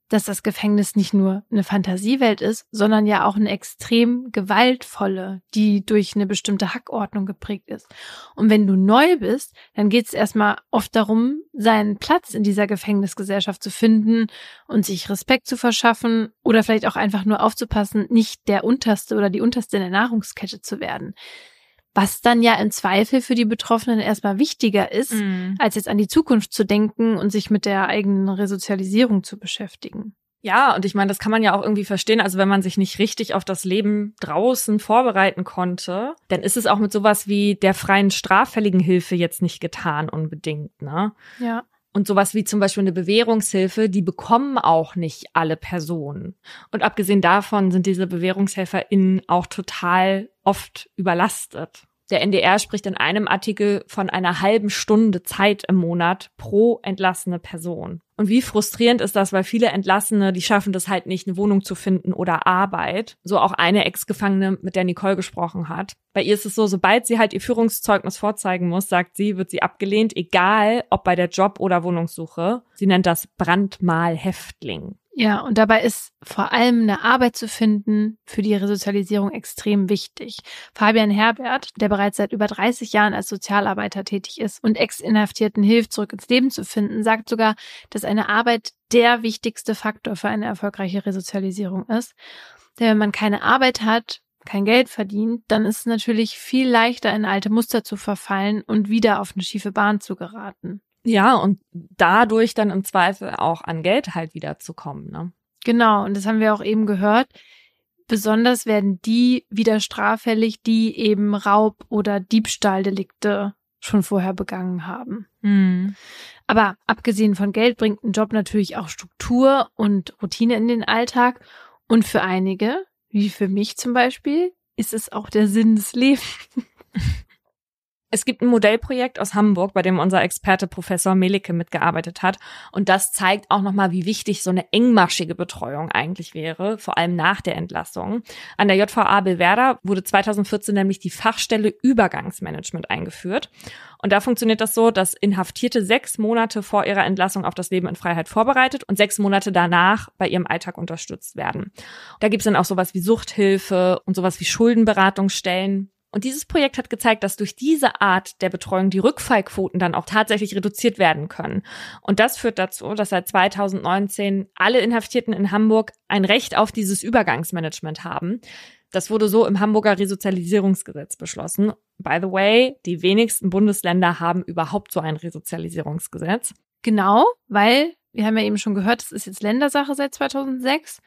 dass das Gefängnis nicht nur eine Fantasiewelt ist, sondern ja auch eine extrem gewaltvolle, die durch eine bestimmte Hackordnung geprägt ist. Und wenn du neu bist, dann geht es erstmal oft darum, seinen Platz in dieser Gefängnisgesellschaft zu finden und sich Respekt zu verschaffen oder vielleicht auch einfach nur aufzupassen, nicht der Unterste oder die Unterste in der Nahrungskette zu werden was dann ja im Zweifel für die Betroffenen erstmal wichtiger ist, mm. als jetzt an die Zukunft zu denken und sich mit der eigenen Resozialisierung zu beschäftigen. Ja, und ich meine, das kann man ja auch irgendwie verstehen. Also wenn man sich nicht richtig auf das Leben draußen vorbereiten konnte, dann ist es auch mit sowas wie der freien straffälligen Hilfe jetzt nicht getan unbedingt, ne? Ja. Und sowas wie zum Beispiel eine Bewährungshilfe, die bekommen auch nicht alle Personen. Und abgesehen davon sind diese BewährungshelferInnen auch total oft überlastet. Der NDR spricht in einem Artikel von einer halben Stunde Zeit im Monat pro entlassene Person. Und wie frustrierend ist das, weil viele Entlassene, die schaffen das halt nicht, eine Wohnung zu finden oder Arbeit. So auch eine Ex-Gefangene, mit der Nicole gesprochen hat. Bei ihr ist es so, sobald sie halt ihr Führungszeugnis vorzeigen muss, sagt sie, wird sie abgelehnt, egal ob bei der Job- oder Wohnungssuche. Sie nennt das Brandmal-Häftling. Ja, und dabei ist vor allem eine Arbeit zu finden für die Resozialisierung extrem wichtig. Fabian Herbert, der bereits seit über 30 Jahren als Sozialarbeiter tätig ist und Ex-Inhaftierten hilft, zurück ins Leben zu finden, sagt sogar, dass eine Arbeit der wichtigste Faktor für eine erfolgreiche Resozialisierung ist. Denn wenn man keine Arbeit hat, kein Geld verdient, dann ist es natürlich viel leichter, in alte Muster zu verfallen und wieder auf eine schiefe Bahn zu geraten. Ja, und dadurch dann im Zweifel auch an Geld halt wiederzukommen, ne? Genau, und das haben wir auch eben gehört. Besonders werden die wieder straffällig, die eben Raub- oder Diebstahldelikte schon vorher begangen haben. Mhm. Aber abgesehen von Geld bringt ein Job natürlich auch Struktur und Routine in den Alltag. Und für einige, wie für mich zum Beispiel, ist es auch der Sinn des Lebens. Es gibt ein Modellprojekt aus Hamburg, bei dem unser Experte Professor Melike mitgearbeitet hat. Und das zeigt auch nochmal, wie wichtig so eine engmaschige Betreuung eigentlich wäre, vor allem nach der Entlassung. An der JVA Belwerder wurde 2014 nämlich die Fachstelle Übergangsmanagement eingeführt. Und da funktioniert das so, dass Inhaftierte sechs Monate vor ihrer Entlassung auf das Leben in Freiheit vorbereitet und sechs Monate danach bei ihrem Alltag unterstützt werden. Da gibt's dann auch sowas wie Suchthilfe und sowas wie Schuldenberatungsstellen und dieses Projekt hat gezeigt, dass durch diese Art der Betreuung die Rückfallquoten dann auch tatsächlich reduziert werden können. Und das führt dazu, dass seit 2019 alle Inhaftierten in Hamburg ein Recht auf dieses Übergangsmanagement haben. Das wurde so im Hamburger Resozialisierungsgesetz beschlossen. By the way, die wenigsten Bundesländer haben überhaupt so ein Resozialisierungsgesetz. Genau, weil wir haben ja eben schon gehört, es ist jetzt Ländersache seit 2006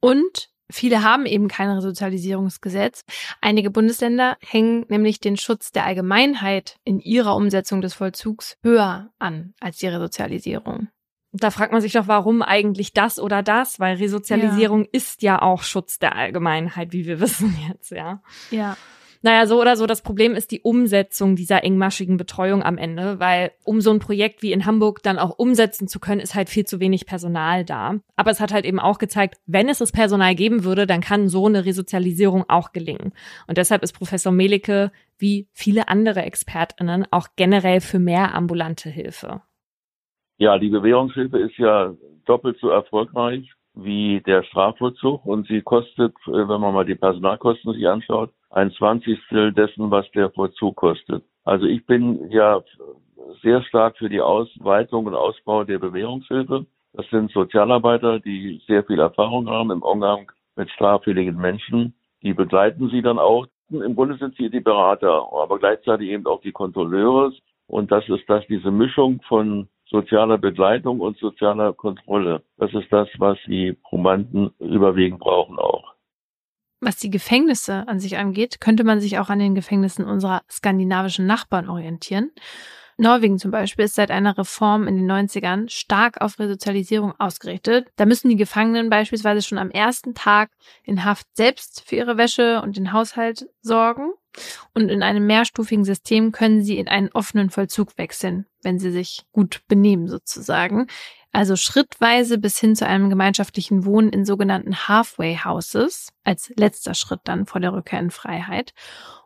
und Viele haben eben kein Resozialisierungsgesetz. Einige Bundesländer hängen nämlich den Schutz der Allgemeinheit in ihrer Umsetzung des Vollzugs höher an als die Resozialisierung. Da fragt man sich doch, warum eigentlich das oder das? Weil Resozialisierung ja. ist ja auch Schutz der Allgemeinheit, wie wir wissen jetzt, ja. Ja. Naja, so oder so, das Problem ist die Umsetzung dieser engmaschigen Betreuung am Ende, weil um so ein Projekt wie in Hamburg dann auch umsetzen zu können, ist halt viel zu wenig Personal da. Aber es hat halt eben auch gezeigt, wenn es das Personal geben würde, dann kann so eine Resozialisierung auch gelingen. Und deshalb ist Professor Melike wie viele andere ExpertInnen auch generell für mehr ambulante Hilfe. Ja, die Bewährungshilfe ist ja doppelt so erfolgreich wie der Strafvollzug und sie kostet, äh, wenn man mal die Personalkosten sich anschaut, ein Zwanzigstel dessen, was der Vollzug kostet. Also ich bin ja sehr stark für die Ausweitung und Ausbau der Bewährungshilfe. Das sind Sozialarbeiter, die sehr viel Erfahrung haben im Umgang mit straffälligen Menschen. Die begleiten sie dann auch. Im Grunde sind sie die Berater, aber gleichzeitig eben auch die Kontrolleure. Und das ist das, diese Mischung von sozialer Begleitung und sozialer Kontrolle. Das ist das, was die Probanden überwiegend brauchen auch. Was die Gefängnisse an sich angeht, könnte man sich auch an den Gefängnissen unserer skandinavischen Nachbarn orientieren. Norwegen zum Beispiel ist seit einer Reform in den 90ern stark auf Resozialisierung ausgerichtet. Da müssen die Gefangenen beispielsweise schon am ersten Tag in Haft selbst für ihre Wäsche und den Haushalt sorgen. Und in einem mehrstufigen System können sie in einen offenen Vollzug wechseln, wenn sie sich gut benehmen sozusagen. Also schrittweise bis hin zu einem gemeinschaftlichen Wohnen in sogenannten Halfway Houses, als letzter Schritt dann vor der Rückkehr in Freiheit.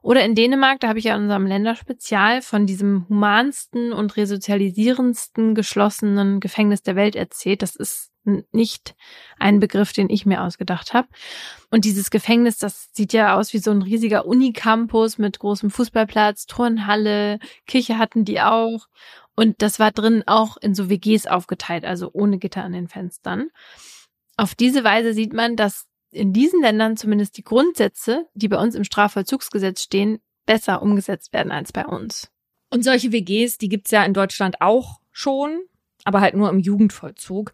Oder in Dänemark, da habe ich ja in unserem Länderspezial von diesem humansten und resozialisierendsten geschlossenen Gefängnis der Welt erzählt. Das ist nicht ein Begriff, den ich mir ausgedacht habe. Und dieses Gefängnis, das sieht ja aus wie so ein riesiger Unicampus mit großem Fußballplatz, Turnhalle, Kirche hatten die auch. Und das war drin auch in so WGs aufgeteilt, also ohne Gitter an den Fenstern. Auf diese Weise sieht man, dass in diesen Ländern zumindest die Grundsätze, die bei uns im Strafvollzugsgesetz stehen, besser umgesetzt werden als bei uns. Und solche WGs, die gibt's ja in Deutschland auch schon, aber halt nur im Jugendvollzug.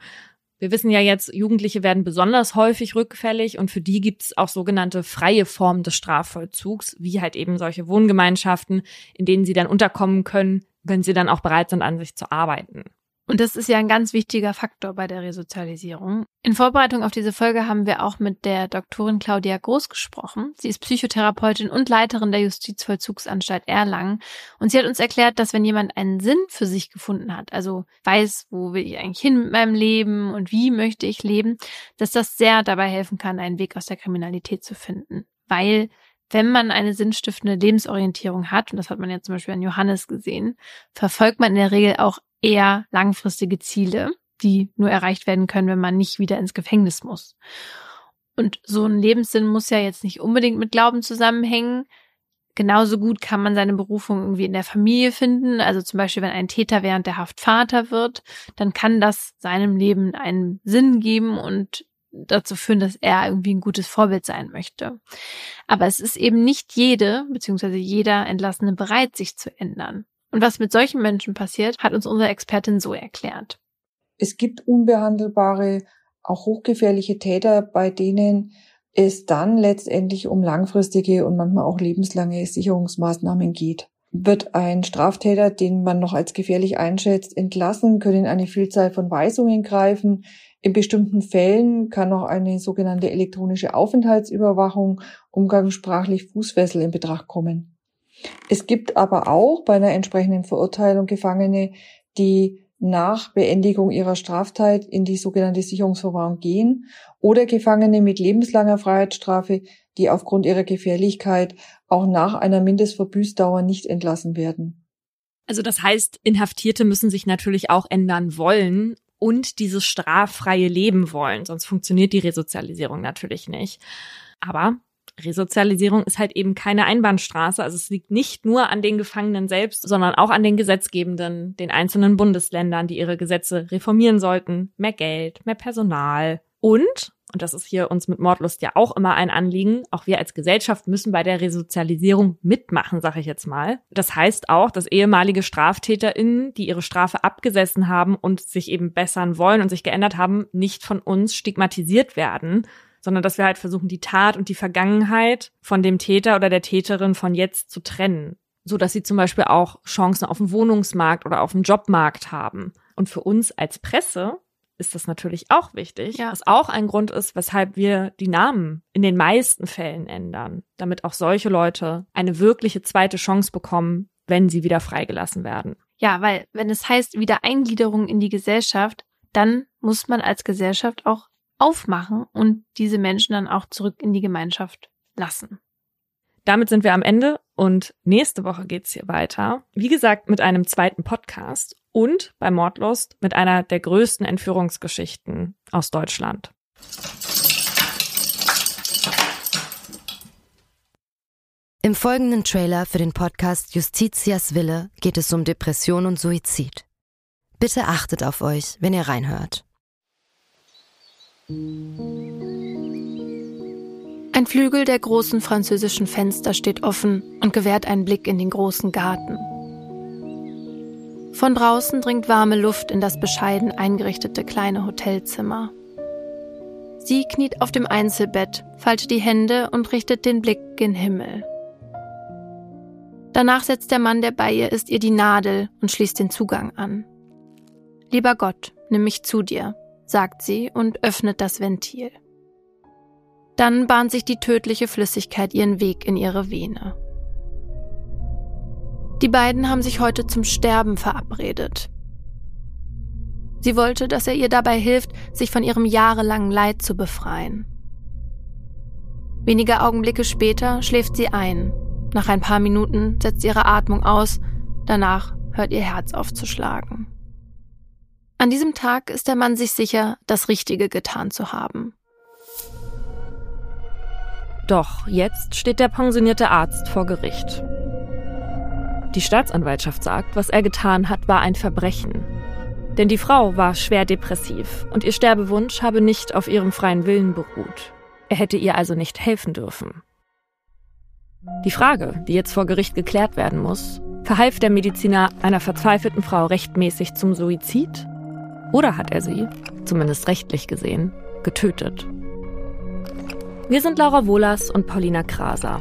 Wir wissen ja jetzt, Jugendliche werden besonders häufig rückfällig und für die gibt's auch sogenannte freie Formen des Strafvollzugs, wie halt eben solche Wohngemeinschaften, in denen sie dann unterkommen können, wenn sie dann auch bereit sind, an sich zu arbeiten. Und das ist ja ein ganz wichtiger Faktor bei der Resozialisierung. In Vorbereitung auf diese Folge haben wir auch mit der Doktorin Claudia Groß gesprochen. Sie ist Psychotherapeutin und Leiterin der Justizvollzugsanstalt Erlangen. Und sie hat uns erklärt, dass wenn jemand einen Sinn für sich gefunden hat, also weiß, wo will ich eigentlich hin mit meinem Leben und wie möchte ich leben, dass das sehr dabei helfen kann, einen Weg aus der Kriminalität zu finden. Weil wenn man eine sinnstiftende Lebensorientierung hat, und das hat man ja zum Beispiel an Johannes gesehen, verfolgt man in der Regel auch eher langfristige Ziele, die nur erreicht werden können, wenn man nicht wieder ins Gefängnis muss. Und so ein Lebenssinn muss ja jetzt nicht unbedingt mit Glauben zusammenhängen. Genauso gut kann man seine Berufung irgendwie in der Familie finden. Also zum Beispiel, wenn ein Täter während der Haft Vater wird, dann kann das seinem Leben einen Sinn geben und dazu führen, dass er irgendwie ein gutes Vorbild sein möchte. Aber es ist eben nicht jede, beziehungsweise jeder Entlassene bereit, sich zu ändern. Und was mit solchen Menschen passiert, hat uns unsere Expertin so erklärt. Es gibt unbehandelbare, auch hochgefährliche Täter, bei denen es dann letztendlich um langfristige und manchmal auch lebenslange Sicherungsmaßnahmen geht. Wird ein Straftäter, den man noch als gefährlich einschätzt, entlassen, können eine Vielzahl von Weisungen greifen. In bestimmten Fällen kann auch eine sogenannte elektronische Aufenthaltsüberwachung, umgangssprachlich Fußfessel in Betracht kommen. Es gibt aber auch bei einer entsprechenden Verurteilung Gefangene, die nach Beendigung ihrer Straftat in die sogenannte Sicherungsverwahrung gehen oder Gefangene mit lebenslanger Freiheitsstrafe, die aufgrund ihrer Gefährlichkeit auch nach einer Mindestverbüßdauer nicht entlassen werden. Also das heißt, Inhaftierte müssen sich natürlich auch ändern wollen und dieses straffreie Leben wollen, sonst funktioniert die Resozialisierung natürlich nicht. Aber Resozialisierung ist halt eben keine Einbahnstraße. Also es liegt nicht nur an den Gefangenen selbst, sondern auch an den Gesetzgebenden, den einzelnen Bundesländern, die ihre Gesetze reformieren sollten. Mehr Geld, mehr Personal und, und das ist hier uns mit Mordlust ja auch immer ein Anliegen, auch wir als Gesellschaft müssen bei der Resozialisierung mitmachen, sage ich jetzt mal. Das heißt auch, dass ehemalige StraftäterInnen, die ihre Strafe abgesessen haben und sich eben bessern wollen und sich geändert haben, nicht von uns stigmatisiert werden, sondern dass wir halt versuchen, die Tat und die Vergangenheit von dem Täter oder der Täterin von jetzt zu trennen, so dass sie zum Beispiel auch Chancen auf dem Wohnungsmarkt oder auf dem Jobmarkt haben. Und für uns als Presse ist das natürlich auch wichtig, Ja. was auch ein Grund ist, weshalb wir die Namen in den meisten Fällen ändern, damit auch solche Leute eine wirkliche zweite Chance bekommen, wenn sie wieder freigelassen werden. Ja, weil wenn es heißt Wiedereingliederung in die Gesellschaft, dann muss man als Gesellschaft auch aufmachen und diese Menschen dann auch zurück in die Gemeinschaft lassen. Damit sind wir am Ende und nächste Woche geht's hier weiter. Wie gesagt, mit einem zweiten Podcast und bei Mordlust mit einer der größten Entführungsgeschichten aus Deutschland. Im folgenden Trailer für den Podcast Justitias Wille geht es um Depression und Suizid. Bitte achtet auf euch, wenn ihr reinhört. Ein Flügel der großen französischen Fenster steht offen und gewährt einen Blick in den großen Garten. Von draußen dringt warme Luft in das bescheiden eingerichtete kleine Hotelzimmer. Sie kniet auf dem Einzelbett, faltet die Hände und richtet den Blick gen Himmel. Danach setzt der Mann, der bei ihr ist, ihr die Nadel und schließt den Zugang an. Lieber Gott, nimm mich zu dir, sagt sie und öffnet das Ventil. Dann bahnt sich die tödliche Flüssigkeit ihren Weg in ihre Vene. Die beiden haben sich heute zum Sterben verabredet. Sie wollte, dass er ihr dabei hilft, sich von ihrem jahrelangen Leid zu befreien. Wenige Augenblicke später schläft sie ein. Nach ein paar Minuten setzt ihre Atmung aus, danach hört ihr Herz aufzuschlagen. An diesem Tag ist der Mann sich sicher, das Richtige getan zu haben. Doch jetzt steht der pensionierte Arzt vor Gericht. Die Staatsanwaltschaft sagt, was er getan hat, war ein Verbrechen. Denn die Frau war schwer depressiv und ihr Sterbewunsch habe nicht auf ihrem freien Willen beruht. Er hätte ihr also nicht helfen dürfen. Die Frage, die jetzt vor Gericht geklärt werden muss, verhalf der Mediziner einer verzweifelten Frau rechtmäßig zum Suizid? Oder hat er sie, zumindest rechtlich gesehen, getötet? Wir sind Laura Wohlers und Paulina Kraser.